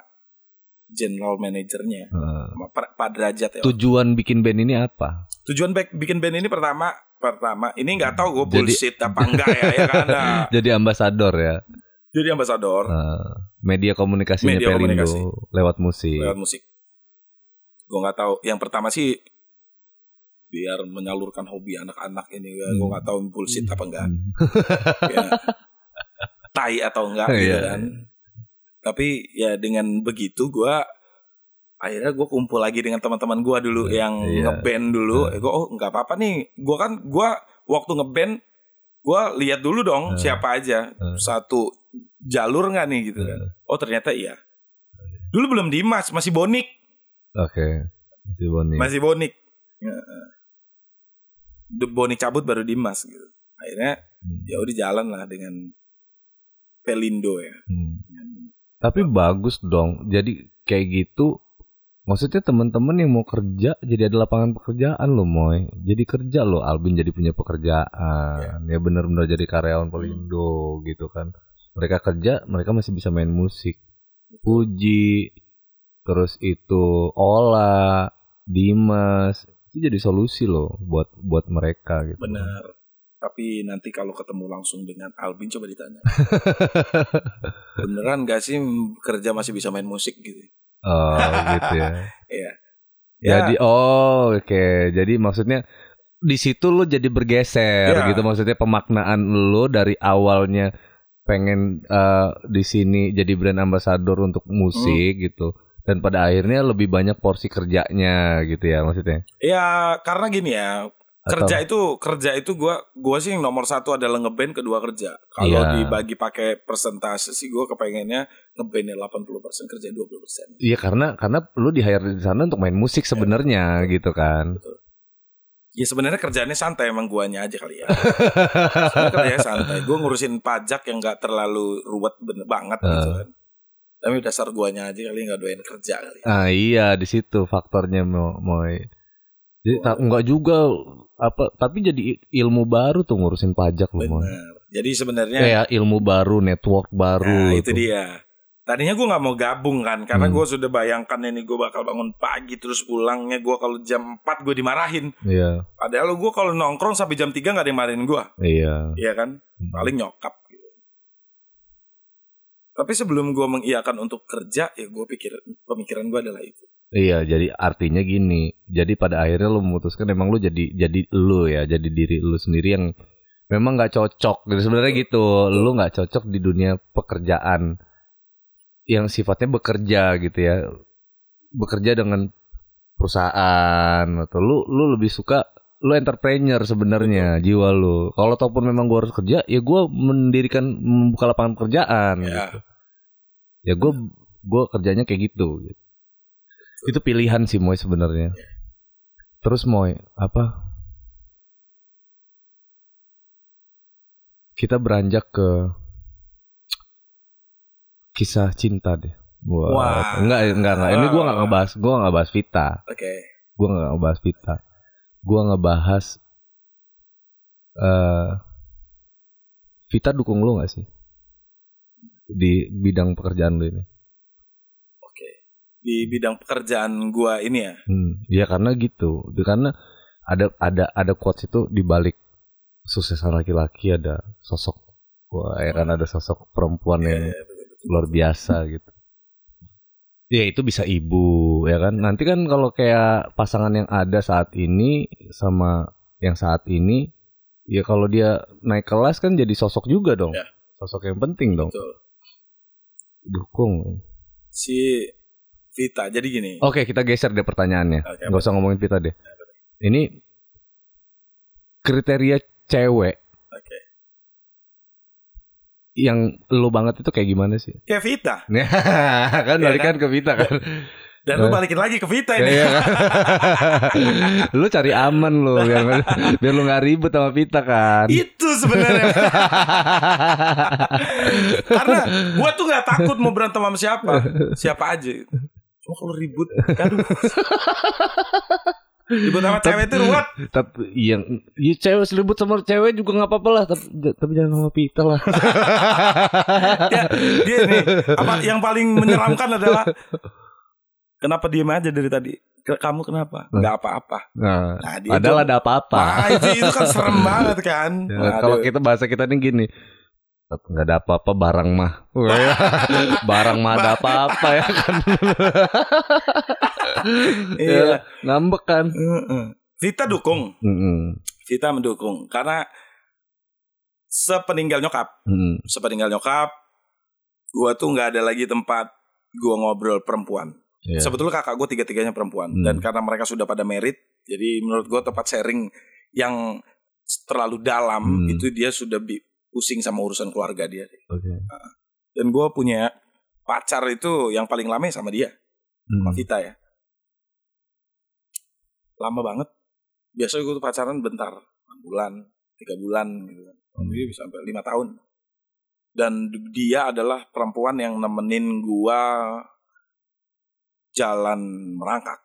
general manajernya Heeh. sama Pak Derajat ya. Tujuan bikin band ini apa? Tujuan bikin band ini pertama pertama ini nggak tahu gue Jadi- bullshit apa enggak ya ya kan. *laughs* Nah, Jadi ambasador ya. jadi ambasador Eh, media komunikasinya Media Pelindo komunikasi. lewat musik. lewat musik. Gue nggak tahu. Yang pertama sih biar menyalurkan hobi anak-anak ini. Gue Hmm. nggak tahu bullshit apa enggak. Hmm. *laughs* ya. Tai atau enggak gitu Iya. kan. Tapi ya dengan begitu gue akhirnya gue kumpul lagi dengan teman-teman gue dulu yang Iya. ngeband dulu. Iya. Eh, gue oh nggak apa-apa nih. Gue kan gue waktu ngeband gue lihat dulu dong Iya. siapa aja Iya. satu jalur nggak nih gitu kan. Iya. Oh ternyata iya. Dulu belum Dimas masih Bonik Oke. Boni. masih Bonik. Ya. The Bonik cabut baru Dimas gitu. Akhirnya Hmm. ya udah jalan lah dengan Pelindo ya. Hmm. Tapi bagus dong. Jadi kayak gitu. Maksudnya teman-teman yang mau kerja jadi ada lapangan pekerjaan loh, Moy. Jadi kerja loh, Albin jadi punya pekerjaan. Ya benar-benar jadi karyawan Pelindo gitu kan. Mereka kerja, mereka masih bisa main musik. Puji, terus itu Ola, Dimas, itu jadi solusi loh buat buat mereka gitu. Benar. Tapi nanti kalau ketemu langsung dengan Albin coba ditanya. *laughs* Beneran gak sih kerja masih bisa main musik gitu? Oh gitu ya. *laughs* Iya. Jadi oh oke. Jadi maksudnya di situ lu jadi bergeser Ya. gitu maksudnya pemaknaan lu dari awalnya pengen eh, di sini jadi brand ambassador untuk musik Hmm. gitu dan pada akhirnya lebih banyak porsi kerjanya gitu ya maksudnya. ya karena gini ya, Kerja itu kerja itu gua gua sih yang nomor satu adalah ngeband, kedua kerja. Kalau Iya. dibagi pakai persentase sih gua kepengennya ngebandnya 80% kerja 20%. Iya karena karena lu di hire di sana untuk main musik Iya. sebenarnya gitu kan. Ya sebenarnya kerjaannya santai emang guanya aja kali ya. *laughs* Kerjanya santai. Gua ngurusin pajak yang nggak terlalu ruwet bener banget gitu kan. Tapi dasar guanya aja kali nggak doain kerja kali. Ah iya di situ faktornya mau mau. Jadi tak enggak juga apa tapi jadi ilmu baru tuh ngurusin pajak mau. Bener. Jadi sebenarnya Kayak ilmu baru, network baru. Nah itu tuh. dia. Tadinya gue nggak mau gabung kan, karena Hmm. gue sudah bayangkan ini gue bakal bangun pagi terus pulangnya gue kalau jam 4 gue dimarahin. Iya, Padahal gue kalau nongkrong sampai jam 3 nggak ada yang marahin gue, iya. iya kan? Paling nyokap. Gitu. Tapi sebelum gue mengiyakan untuk kerja, ya gue pikir pemikiran gue adalah itu. Iya, jadi artinya gini. Jadi pada akhirnya lu memutuskan emang lu jadi jadi lu ya, jadi diri lu sendiri yang memang nggak cocok. Jadi sebenarnya gitu, lu nggak cocok di dunia pekerjaan yang sifatnya bekerja gitu ya. Bekerja dengan perusahaan atau lu lu lebih suka lu entrepreneur sebenarnya jiwa lu. Kalau ataupun memang gua harus kerja, ya gua mendirikan membuka lapangan pekerjaan Ya. gitu. Ya gua gua kerjanya kayak gitu. gitu. Itu pilihan sih Moy sebenarnya. Terus Moy, apa? Kita beranjak ke kisah cinta deh. Wah, Wah. enggak enggak enggak. Ini gua enggak ngebahas, gua enggak ngebahas Vita. Oke. Gua enggak ngebahas Vita. Gua ngebahas eh Vita dukung lu gak sih? Di bidang pekerjaan lu ini. Di bidang pekerjaan gue ini ya. Hmm, ya karena gitu. Karena ada ada ada quotes itu di balik suksesan laki-laki ada sosok wah ya kan ada sosok perempuan Iya, yang iya, betul, betul. luar biasa gitu. Ya itu bisa ibu ya kan. Nanti kan kalau kayak pasangan yang ada saat ini sama yang saat ini ya kalau dia naik kelas kan jadi sosok juga dong. Ya. Sosok yang penting dong. Betul. Dukung. Si Vita. Jadi gini. Oke, kita geser deh pertanyaannya. Oke, Gak usah ngomongin Vita deh. Ini kriteria cewek Oke. yang lu banget itu kayak gimana sih? Kayak Vita. *laughs* kan Iya balikan ke Vita kan. Dan lu balikin lagi ke Vita ini. Iya kan? *laughs* lu cari aman lu biar, biar lu nggak ribet sama Vita kan. Itu sebenarnya. *laughs* Karena gua tuh nggak takut mau berantem sama siapa, siapa aja. Cuma kalau ribut, aduh. *laughs* Ribut sama cewek itu ruwet. Tapi yang ya cewek ribut sama cewek juga nggak apa-apa lah. Tapi, tapi jangan sama Vita lah. *laughs* Ya, dia nih, apa yang paling menyeramkan adalah kenapa diem aja dari tadi? Kamu kenapa? Gak apa-apa. Nah, Nah, dia padahal tuh- ada apa-apa. Nah, itu, itu kan serem *laughs* banget kan. Ya, Waduh. kalau kita bahasa kita nih gini, nggak ada apa-apa barang mah. *laughs* Barang mah ada apa-apa ya kan. *laughs* iya. Ya, ngambek kan. Vita dukung, Mm-mm. Vita mendukung karena sepeninggal nyokap, Mm-mm. sepeninggal nyokap, gua tuh nggak ada lagi tempat gua ngobrol perempuan. Iya. Sebetulnya kakak gue tiga-tiganya perempuan Hmm. dan karena mereka sudah pada merit, jadi menurut gua tempat sharing yang terlalu dalam Hmm. itu dia sudah bi- pusing sama urusan keluarga dia. Oke. Dan gua punya pacar itu yang paling lama ya sama dia, sama Mm. Vita ya. Lama banget. Biasanya gue tuh pacaran bentar, 6 bulan, tiga bulan gitu. Hmm. Dia bisa sampai lima tahun. Dan dia adalah perempuan yang nemenin gua jalan merangkak.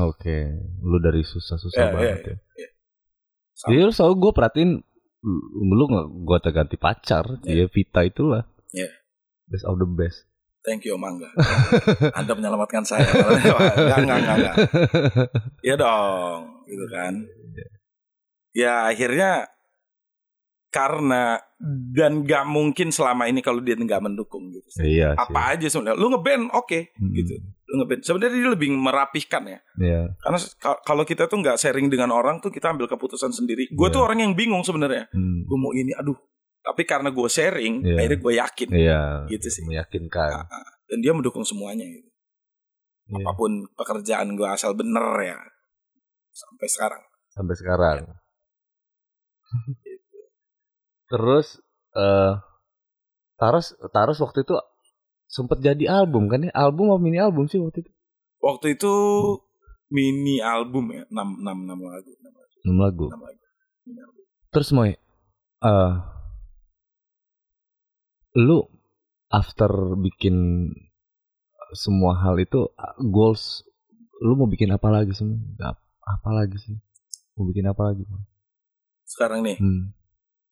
Oke, lu dari susah-susah Iya, banget iya, ya. Sama. Jadi lu selalu gue perhatiin lu nggak gue ganti pacar, Iya. ya Vita itulah. Iya. Best of the best. Thank you, Mangga. *laughs* Anda menyelamatkan saya. enggak, enggak, enggak. *laughs* Iya dong, gitu kan. Ya akhirnya karena dan gak mungkin selama ini kalau dia nggak mendukung gitu. Iya sih. Apa aja sebenarnya. Lu ngeband oke Hmm. gitu. Lu ngeband. Sebenarnya dia lebih merapihkan ya. Iya. Karena ka- kalau kita tuh nggak sharing dengan orang tuh kita ambil keputusan sendiri. Gue Iya. tuh orang yang bingung sebenarnya. Hmm. Gue mau ini, aduh. Tapi karena gue sharing, Iya. akhirnya gue yakin. Iya. Gitu sih. Meyakinkan. Dan dia mendukung semuanya. Gitu. Iya. Apa pun pekerjaan gue asal bener ya. Sampai sekarang. Sampai sekarang. *laughs* Terus eh Taros Taros waktu itu sempet jadi album kan ya? Album atau mini album sih waktu itu? Waktu itu mini album ya, 6 6 6 lagu, 6 lagu. 6 lagu. 6 lagu. Terus Moy, eh lu after bikin semua hal itu uh, goals lu mau bikin apa lagi sih? Apa lagi sih? Mau bikin apa lagi? Sekarang nih. Hmm.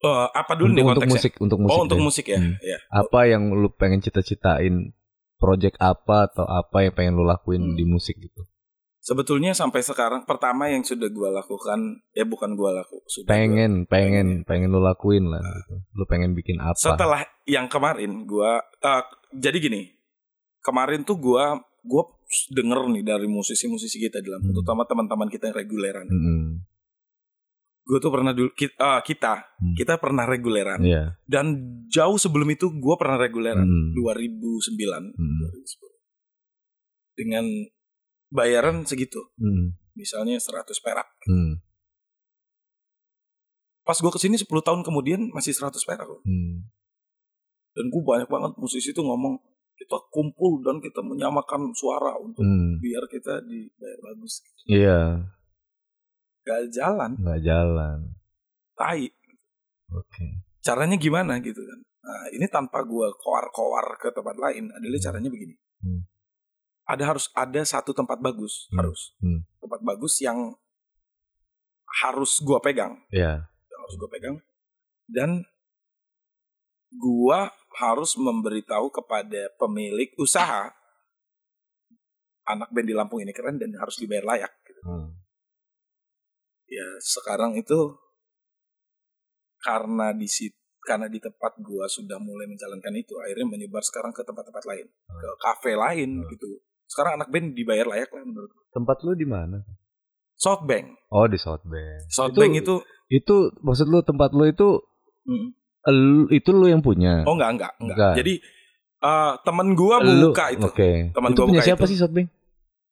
Eh, apa dulu nih untuk, untuk konteksnya? musik, untuk musik. oh, untuk deh. musik ya. Hmm. ya. Apa yang lu pengen cita-citain? Project apa atau apa yang pengen lu lakuin Hmm. di musik gitu? Sebetulnya sampai sekarang pertama yang sudah gua lakukan ya bukan gua laku, sudah gua- Pengen, pengen, pengen. pengen lu lakuin lah. gitu. Lu pengen bikin apa? setelah yang kemarin gua eh, jadi gini. Kemarin tuh gua gua denger nih dari musisi-musisi kita di Lampung, Hmm. terutama teman-teman kita yang reguleran. Mm-mm. Gue tuh pernah dulu kita, kita Hmm. kita pernah reguleran Iya. dan jauh sebelum itu gua pernah reguleran Mm. 2009 Mm. 2010. dengan bayaran segitu Mm. misalnya 100 perak Mm. pas gua ke sini 10 tahun kemudian masih 100 perak loh. Mm. dan gue banyak banget musisi tuh ngomong kita kumpul dan kita menyamakan suara untuk Mm. biar kita dibayar bagus Iya, gak jalan nggak jalan. tai Oke. caranya gimana gitu kan nah ini tanpa gua koar-koar ke tempat lain adalah Hmm. caranya begini Hmm. ada harus ada satu tempat bagus Hmm. harus Hmm. tempat bagus yang harus gua pegang Iya. yang harus gua pegang dan gua harus memberitahu kepada pemilik usaha anak band di Lampung ini keren dan harus dibayar layak gitu. Hmm. Ya sekarang itu karena di sit- karena di tempat gua sudah mulai menjalankan itu akhirnya menyebar sekarang ke tempat-tempat lain ke kafe lain Hmm. gitu sekarang anak band dibayar layak lah menurut gua. Tempat lu di mana? Softbank Oh di Southbank. Softbank itu, itu maksud lu tempat lu itu Mm. lu- itu lu yang punya. oh enggak enggak enggak, Enggak. jadi eh, temen gua Lu- buka itu Oke. Teman Itu gua punya buka siapa itu. sih Southbank?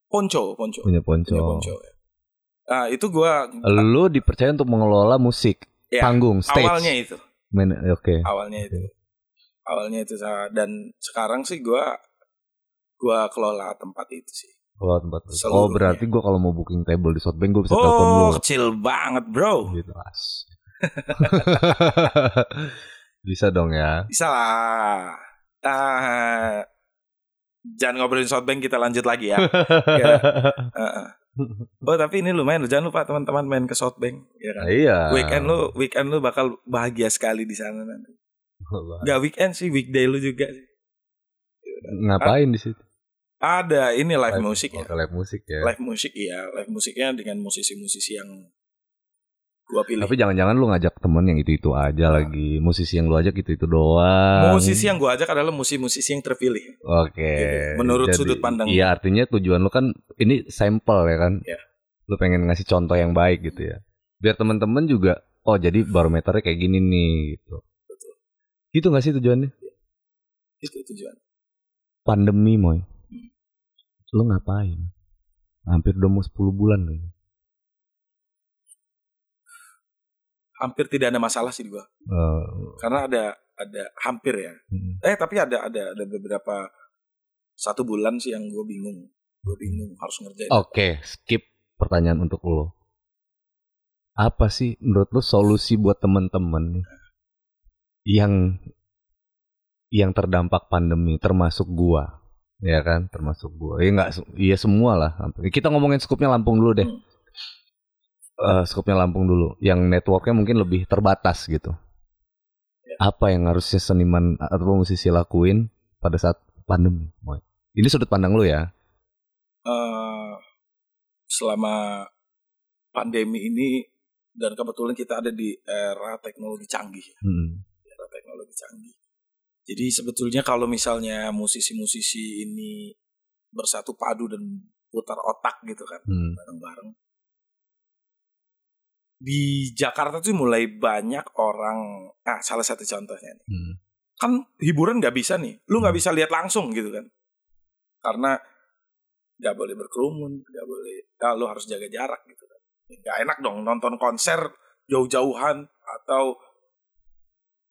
ponco ponco Punya Ponco. punya ponco ya. Nah itu gua Lu dipercaya untuk mengelola musik, Ya, panggung, stage. awalnya itu Oke. awalnya itu awalnya itu dan sekarang sih gua gua kelola tempat itu sih Kelola tempat lu. Oh berarti gua kalau mau booking table di Southbank gua bisa telepon lu. oh kecil banget bro Gitu as. *laughs* bisa dong ya. bisa lah Ah, jangan ngobrolin Softbank kita lanjut lagi ya *laughs* Ya. Heeh. *laughs* oh tapi ini lumayan loh. jangan lupa teman-teman main ke Softbank ya kan iya. weekend lu weekend lu bakal bahagia sekali di sana nanti Gak weekend sih weekday lu juga sih Ngapain di situ? ada ini live, musik ya Oh, live musik ya. live musik iya live musiknya dengan musisi-musisi yang gua pilih Tapi jangan-jangan lu ngajak temen yang itu-itu aja lagi. Musisi yang lu ajak itu-itu doang. musisi yang gua ajak adalah musisi-musisi yang terpilih Oke. Gitu. Menurut sudut pandang Iya, artinya tujuan lu kan ini sampel ya kan? Iya. Lu pengen ngasih contoh yang baik gitu ya. Biar temen-temen juga oh jadi barometernya kayak gini nih gitu. Betul. Gitu gak sih tujuannya? itu tujuan Pandemi, Moy. Hmm. Lu ngapain? Hampir udah mau 10 bulan loh. Hampir tidak ada masalah sih gua Eh, karena ada ada hampir ya hmm. eh tapi ada ada ada beberapa satu bulan sih yang gue bingung gue bingung harus ngerjain Oke, skip pertanyaan untuk lo. Apa sih menurut lo solusi buat temen-temen yang yang terdampak pandemi termasuk gua, ya kan? Termasuk gua. Ya enggak iya semua lah. Kita ngomongin skupnya Lampung dulu deh. Hmm. Eh, skupnya Lampung dulu, yang networknya mungkin lebih terbatas gitu. Ya. Apa yang harusnya seniman atau musisi lakuin pada saat pandemi? Ini sudut pandang lu ya. Eh, selama pandemi ini dan kebetulan kita ada di era teknologi canggih ya, Hmm. era teknologi canggih jadi sebetulnya kalau misalnya musisi-musisi ini bersatu padu dan putar otak gitu kan Hmm. Di Jakarta tuh mulai banyak orang ah salah satu contohnya nih. Hmm. kan hiburan nggak bisa nih lu nggak Hmm. bisa lihat langsung gitu kan. Karena nggak boleh berkerumun nggak boleh ah, lu harus jaga jarak gitu kan. Nggak enak dong nonton konser jauh-jauhan atau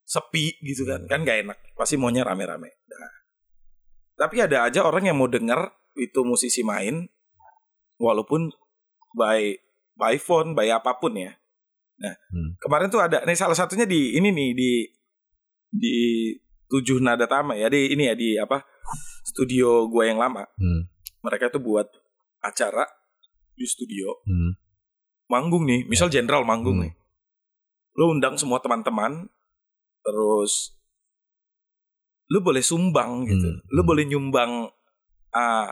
sepi gitu kan. Kan gak enak pasti maunya rame-rame. Nah, tapi ada aja orang yang mau denger itu musisi main walaupun by by phone by apa pun ya nah Hmm. kemarin tuh ada nih salah satunya di ini nih di di tujuh nada tama ya di ini ya di apa studio gua yang lama Hmm. mereka tuh buat acara di studio Hmm. manggung nih, misal jenderal manggung Hmm. nih. Lu undang semua teman-teman, terus lu boleh sumbang gitu. Hmm. Lu boleh nyumbang ah,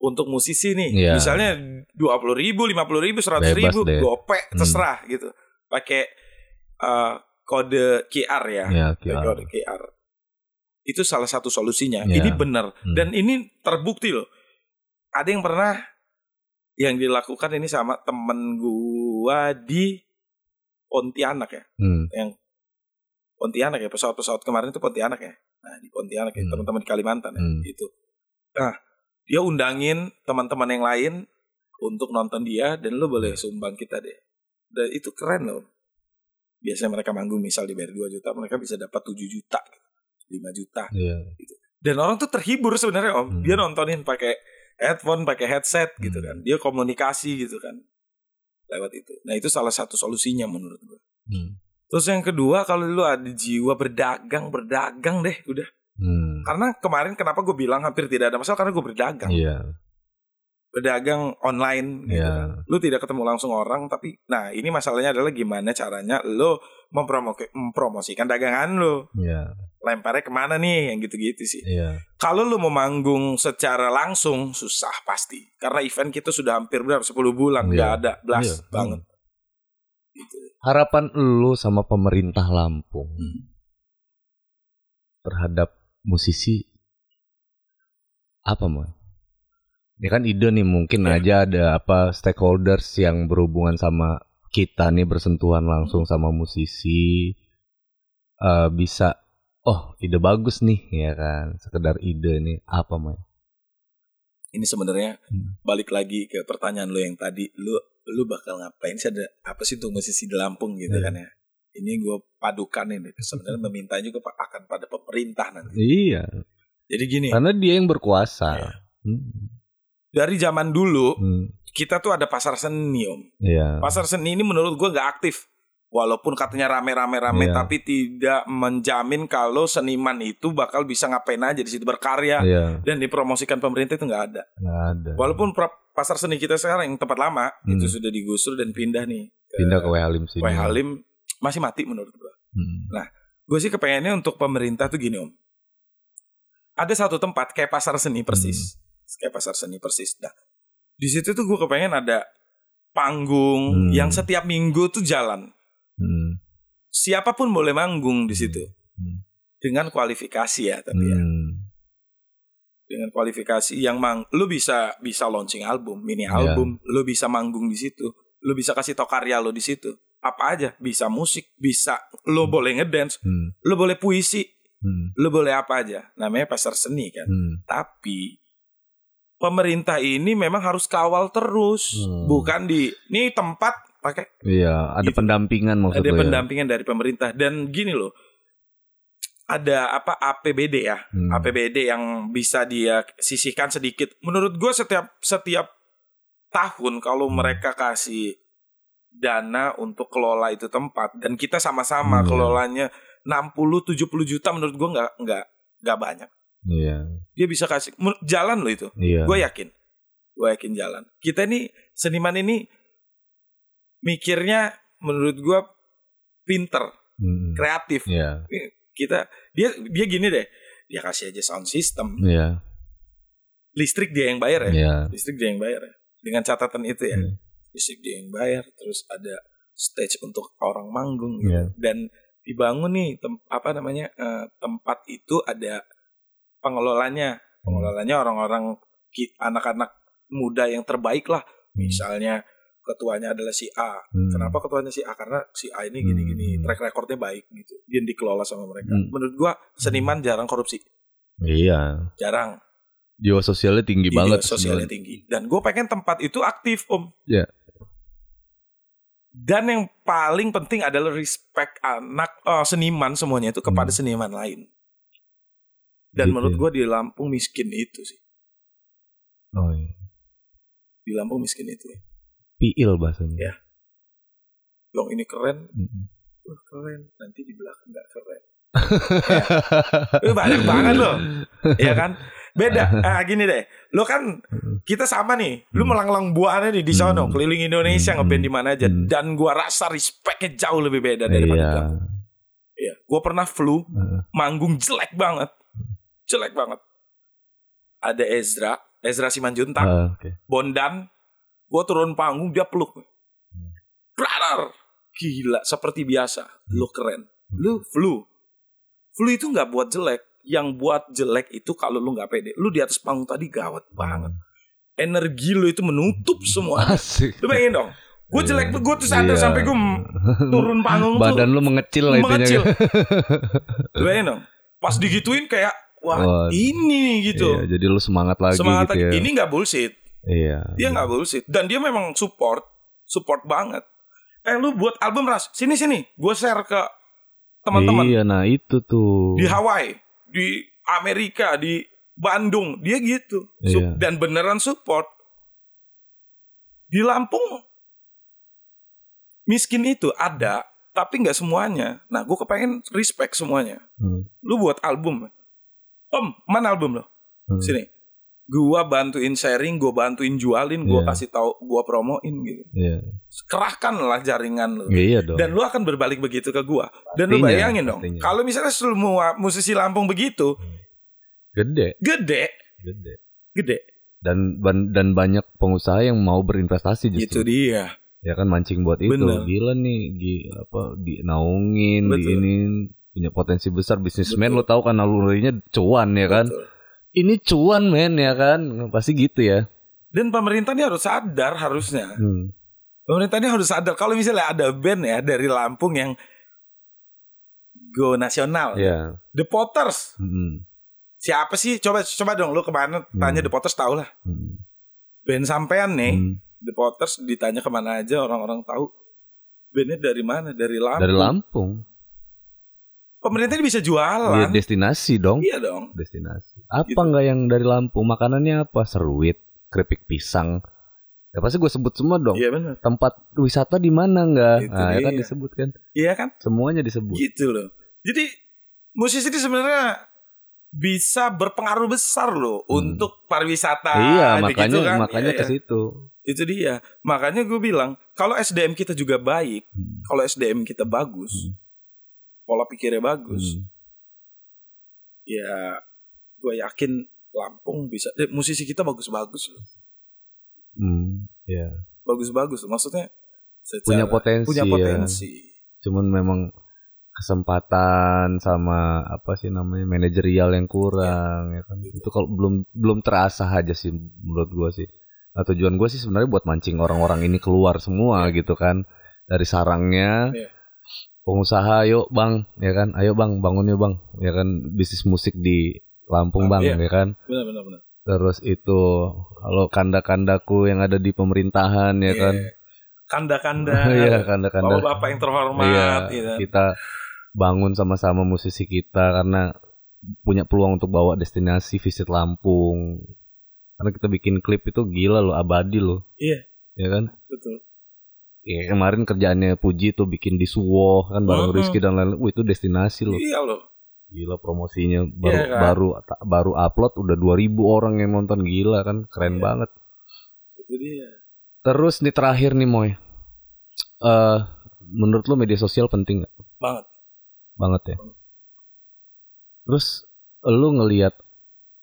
untuk musisi nih. Iya. Misalnya dua puluh ribu, lima puluh ribu, seratus ribu, deh. gope, Hmm. terserah gitu. Pakai ah, kode QR ya, pakai kira. kode QR. Itu salah satu solusinya. Iya. Ini benar Hmm. dan ini terbukti loh. Ada yang pernah yang dilakukan ini sama temen gua di Pontianak ya. Hmm. Pontianak ya, pesawat-pesawat kemarin itu Pontianak ya. Nah, di Pontianak ya, Hmm. teman-teman di Kalimantan ya, Hmm. itu. Nah, dia undangin teman-teman yang lain untuk nonton dia dan lu boleh sumbang kita deh. Dan itu keren loh. Biasanya mereka manggung misal dibayar 2 juta, mereka bisa dapat 7 juta, 5 juta. Iya. Dan orang tuh terhibur sebenarnya Om. Hmm. Dia nontonin pakai headphone, pakai headset gitu Hmm. kan. Dia komunikasi gitu kan. Lewat itu. Nah, itu salah satu solusinya menurut gue. Hmm. Terus yang kedua kalau lu ada jiwa berdagang, berdagang deh udah. Hmm. Karena kemarin kenapa gue bilang hampir tidak ada masalah karena gue berdagang. Iya. Berdagang online gitu Iya. kan. Lu tidak ketemu langsung orang tapi nah ini masalahnya adalah gimana caranya lu mempromo- mempromosikan dagangan lu. Iya. Lemparnya ke mana nih yang gitu-gitu sih. Iya. Kalau lu mau manggung secara langsung susah pasti. Karena event kita sudah hampir berapa 10 bulan Iya. nggak ada blast Iya. banget. Gitu. Harapan lu sama pemerintah Lampung Hmm. terhadap musisi apa mau? Ini kan ide nih mungkin Iya. aja ada apa stakeholders yang berhubungan sama kita nih bersentuhan langsung sama musisi eh, bisa oh ide bagus nih ya kan sekedar ide nih apa mau? Ini sebenarnya Hmm. balik lagi ke pertanyaan lu yang tadi, lu lu bakal ngapain sih ada apa sih tuh musisi di Lampung gitu Iya. kan ya? Ini gue padukan ini sebenarnya meminta juga akan pada pemerintah nanti. Iya Jadi gini, karena dia yang berkuasa. Iya. Hmm. dari zaman dulu Hmm. kita tuh ada pasar seni om. Iya. Pasar seni ini menurut gue nggak aktif. Walaupun katanya rame-rame-rame, Iya. tapi tidak menjamin kalau seniman itu bakal bisa ngapain aja di situ berkarya Iya, dan dipromosikan pemerintah itu nggak ada. nggak ada. Walaupun pasar seni kita sekarang yang tempat lama Hmm. itu sudah digusur dan pindah nih pindah ke W Halim sini. Halim masih mati menurut gue. Hmm. Gue sih kepengennya untuk pemerintah tuh gini om. Ada satu tempat kayak pasar seni persis, kayak pasar seni persis. Nah, di situ tuh gue kepengen ada panggung Hmm. yang setiap minggu tuh jalan. Hmm. Siapa pun boleh manggung di situ Hmm. dengan kualifikasi ya, tapi ya Hmm. dengan kualifikasi yang mang, lu bisa bisa launching album, mini Iya. album, lu bisa manggung di situ, lu bisa kasih tau karya lu di situ. Apa aja, bisa musik, bisa lu boleh ngedance, Hmm. lu boleh puisi, Hmm. lu boleh apa aja. Namanya pasar seni kan. Hmm. Tapi pemerintah ini memang harus kawal terus, Hmm. bukan di ini tempat pakai Iya, ada Gitu. pendampingan maksud ada lo ya? pendampingan dari pemerintah dan gini loh. Ada apa APBD ya? Hmm. APBD yang bisa dia sisihkan sedikit. Menurut gue setiap setiap tahun kalau Hmm. mereka kasih dana untuk kelola itu tempat dan kita sama-sama Hmm. kelolanya 60 70 juta menurut gue nggak nggak nggak banyak. Iya, Dia bisa kasih jalan loh itu. iya. Gue yakin. Gue yakin jalan. Kita ini seniman ini mikirnya menurut gue pinter, Hmm. kreatif. Iya, Kita dia dia gini deh. Dia kasih aja sound system, iya, listrik dia yang bayar ya. iya. Listrik dia yang bayar ya. Dengan catatan itu ya. Hmm. Listrik dia yang bayar, terus ada stage untuk orang manggung gitu. Iya. Dan dibangun nih tem- apa namanya? eh, tempat itu ada pengelolanya. Pengelolanya orang-orang anak-anak muda yang terbaik lah. Hmm. Misalnya ketuanya adalah si A. Hmm. Kenapa ketuanya si A? Karena si A ini gini-gini, Hmm. track recordnya baik gitu. Dia dikelola sama mereka. Hmm. Menurut gua seniman jarang korupsi, Iya. jarang. Jiwa sosialnya tinggi Ide banget. sosialnya sebenarnya. tinggi. Dan gue pengen tempat itu aktif om. Iya. Dan yang paling penting adalah respect anak eh, seniman semuanya itu kepada seniman lain. Dan Gitu menurut ya. gue di Lampung miskin itu sih. Oh iya. Di Lampung miskin itu. ya. Piil bahasanya. Iya. Yang ini keren, Mm-mm. wah keren. Nanti di belakang nggak keren. Eh, banyak banget loh, ya kan? Beda. *laughs* Ah gini deh, lo kan kita sama nih. Lu melanglang buahnya nih di sono, Hmm. keliling Indonesia Hmm. ngeband di mana aja. Hmm. Dan gua rasa respectnya jauh lebih beda daripada Iya. di Lampung. Iya. Gua pernah flu, manggung jelek banget, jelek banget. Ada Ezra, Ezra Simanjuntak, Ah, Oke. Bondan, gua turun panggung dia peluk. Brother, gila seperti biasa, lu keren, lu flu, flu itu nggak buat jelek, yang buat jelek itu kalau lu nggak pede, lu di atas panggung tadi gawat banget, energi lu itu menutup semua. Asik. Lu bayangin dong, gue jelek, gue tuh sadar Iya. sampai gue *laughs* turun panggung Badan tuh lu mengecil lah mengecil. *laughs* Lu bayangin dong, pas digituin kayak wah Wah, ini nih gitu, Iya, jadi lu semangat lagi semangat gitu lagi. ya. Ini nggak bullshit. Iya. Dia nggak bullshit dan dia memang support, support banget. Eh lu buat album ras, sini sini, gue share ke teman-teman Iya, nah itu tuh. di Hawaii, di Amerika, di Bandung, dia gitu Iya. dan beneran support. Di Lampung miskin itu ada, tapi nggak semuanya. Nah, gue kepengen respect semuanya. Hmm. Lu buat album, Om, mana album lo? Hmm. Sini. Gua bantuin sharing, gua bantuin jualin, gua Iya. kasih tahu, gua promoin gitu. Iya. Kerahkanlah jaringan lu. Iya dong. Dan lu akan berbalik begitu ke gua. Dan lu Pastinya, bayangin dong, kalau misalnya semua musisi Lampung begitu, Gede, gede, gede. gede. Dan dan banyak pengusaha yang mau berinvestasi Itu justru. dia. Ya kan mancing buat itu. Bener. Gila nih, di apa dinaungin, Betul. diinin punya potensi besar bisnismen lo tahu kan nalurinya cuan ya kan. Betul. Ini cuan men ya kan. Pasti gitu ya. Dan pemerintah ini harus sadar harusnya. Hmm. Pemerintah ini harus sadar kalau misalnya ada band ya dari Lampung yang go nasional. Ya. The Potters. Hmm. Siapa sih? Coba coba dong lu ke mana tanya Hmm. The Potters tahu lah. Hmm. Band sampean nih. Hmm. The Potters ditanya ke mana aja orang-orang tahu. Bandnya dari mana? Dari Lampung. Dari Lampung. Pemerintah ini bisa Ya, jualan. destinasi dong. Iya dong. Destinasi. Apa Gitu. nggak yang dari Lampung? Makanannya apa? Seruit, keripik pisang. Ya pasti gue sebut semua dong. Iya benar. Tempat wisata di mana nggak? Itu Nah, ya kan dia. disebut kan. Iya kan? Semuanya disebut. Gitu loh. Jadi musisi ini sebenarnya bisa berpengaruh besar loh Hmm. untuk pariwisata. iya, begitu makanya kan? makanya Iya, ke iya. situ. Itu dia. Makanya gue bilang kalau SDM kita juga baik, Hmm. kalau SDM kita bagus, Hmm. Pola pikirnya bagus, Hmm. ya gue yakin Lampung bisa. Eh, musisi kita bagus-bagus loh. Hmm, ya. Bagus-bagus. Maksudnya secara- Punya potensi Punya ya. potensi. Cuman memang kesempatan sama apa sih namanya manajerial yang kurang ya kan. Gitu. Itu kalau belum belum terasa aja sih menurut gua sih. Nah, tujuan gua sih sebenarnya buat mancing orang-orang ini keluar semua gitu kan dari sarangnya. Iya. Pengusaha ayo Bang, ya kan? Ayo Bang, bangun yuk Bang. Ya kan bisnis musik di Lampung Ah, Bang, iya. ya kan? Benar benar benar. Terus itu kalau kanda-kandaku yang ada di pemerintahan ya kan. Iya. Kanda-kanda. *laughs* Iya, kanda-kanda. Bapak-bapak yang terhormat Iya, gitu. kita bangun sama-sama musisi kita karena punya peluang untuk bawa destinasi visit Lampung. Karena kita bikin klip itu gila loh, abadi loh. Iya. Ya kan? Betul. Ya, kemarin kerjaannya Puji tuh bikin di Suwo kan bareng Mhm. Rizky dan lain-lain. Wah, itu destinasi loh. Iya loh. Gila promosinya baru Iya kan? baru baru upload udah 2000 orang yang nonton gila kan. Keren Iya. banget. Itu dia. Terus nih terakhir nih Moy. Eh menurut lo media sosial penting nggak? Banget. banget ya. Terus lu ngelihat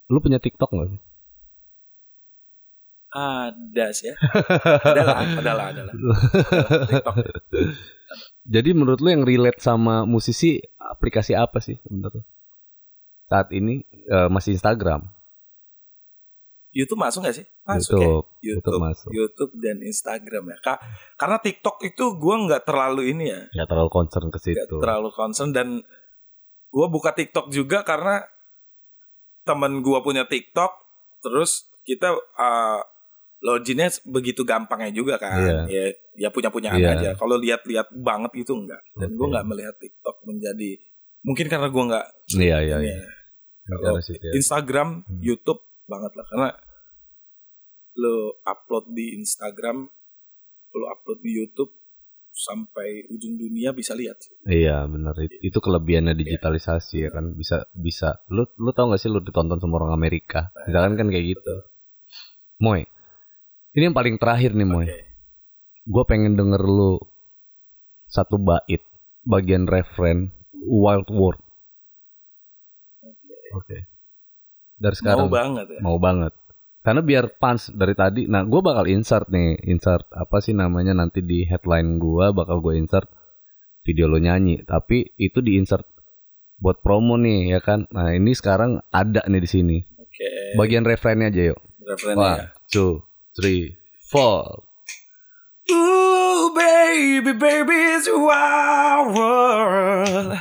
lu punya TikTok gak sih? Ada sih ya. *laughs* Adalah, adalah, adalah. TikTok. Jadi menurut lu yang relate sama musisi aplikasi apa sih sebenarnya? Saat ini eh, masih Instagram, YouTube masuk gak sih? Masuk ya. YouTube, YouTube, YouTube masuk. YouTube dan Instagram ya. Ka- karena TikTok itu gue nggak terlalu ini ya, Ya terlalu concern ke situ. terlalu concern dan gue buka TikTok juga karena temen gue punya TikTok, terus kita uh, Login-nya begitu gampangnya juga kan. Iya. Ya, ya punya-punyaan Iya. aja. Kalau lihat-lihat banget itu enggak. Dan gue Oke. nggak melihat TikTok menjadi mungkin karena gue nggak Iya iya iya. ya. Kalau ya. Instagram, Hmm. YouTube banget lah karena lo upload di Instagram, lo upload di YouTube sampai ujung dunia bisa lihat sih. Iya benar itu, itu kelebihannya digitalisasi ya kan bisa bisa lu lu tau gak sih lu ditonton sama orang Amerika misalkan kan kayak gitu Moy ini yang paling terakhir nih Moy. Oke. gue pengen denger lu satu bait bagian referen Wild World. Oke. Dari sekarang. Mau banget ya. mau banget. Karena biar punch dari tadi nah gue bakal insert nih insert apa sih namanya nanti di headline gue bakal gue insert video lo nyanyi. Tapi itu di insert buat promo nih ya kan? Nah ini sekarang ada nih di sini. Oke. bagian referennya aja yuk. Referennya ya. one two three four Ooh, baby, baby, it's wild world.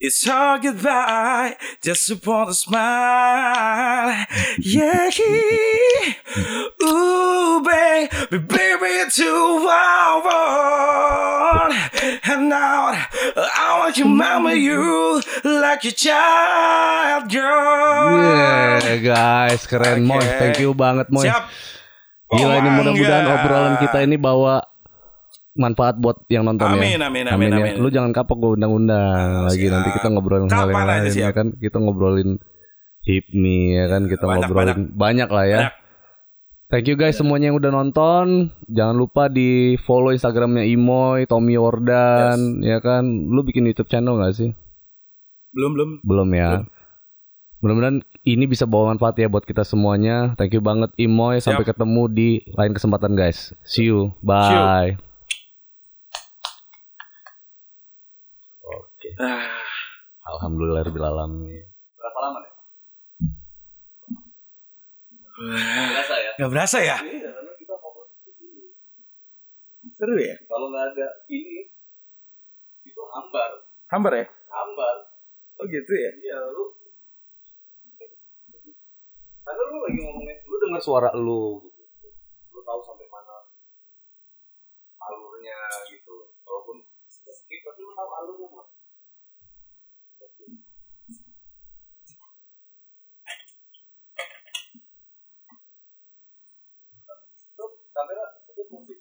It's hard goodbye, just upon a smile. Yeah. Ooh, baby, baby, world. And now I want to remember you like a child, girl. yeah guys keren Oke. Moy thank you banget Moy Siap. Gila ini Oh, mudah-mudahan enggak. obrolan kita ini bawa manfaat buat yang nonton Amin, ya. amin, amin, ya. amin. Lu jangan kapok gue undang-undang lagi siap. nanti kita ngobrolin hal Kapan yang aja lain siap. ya kan. Kita ngobrolin hipmi ya kan kita Banyak, ngobrolin banyak, lah ya. Banyak. Thank you guys semuanya yang udah nonton. Jangan lupa di follow Instagramnya Imoy, Tommy Yordan, ya kan. Lu bikin YouTube channel gak sih? Belum, belum. Belum ya. Mudah-mudahan ini bisa bawa manfaat ya buat kita semuanya. Thank you banget Imoy. Sampai Siap. ketemu di lain kesempatan guys. See you. Bye. Oke. Ah. Alhamdulillah alamin. Berapa lama nih? Biasa ya. Gak berasa ya? Iya, karena kita fokus ke sini. Seru ya? Kalau nggak ada ini, itu hambar, Hambar ya? hambar. Oh gitu ya? Iya, lu. Karena lu lagi ngomongnya, lu dengar suara lu gitu. Lu tahu sampai mana alurnya gitu. Walaupun skip tapi lu tahu alurnya. La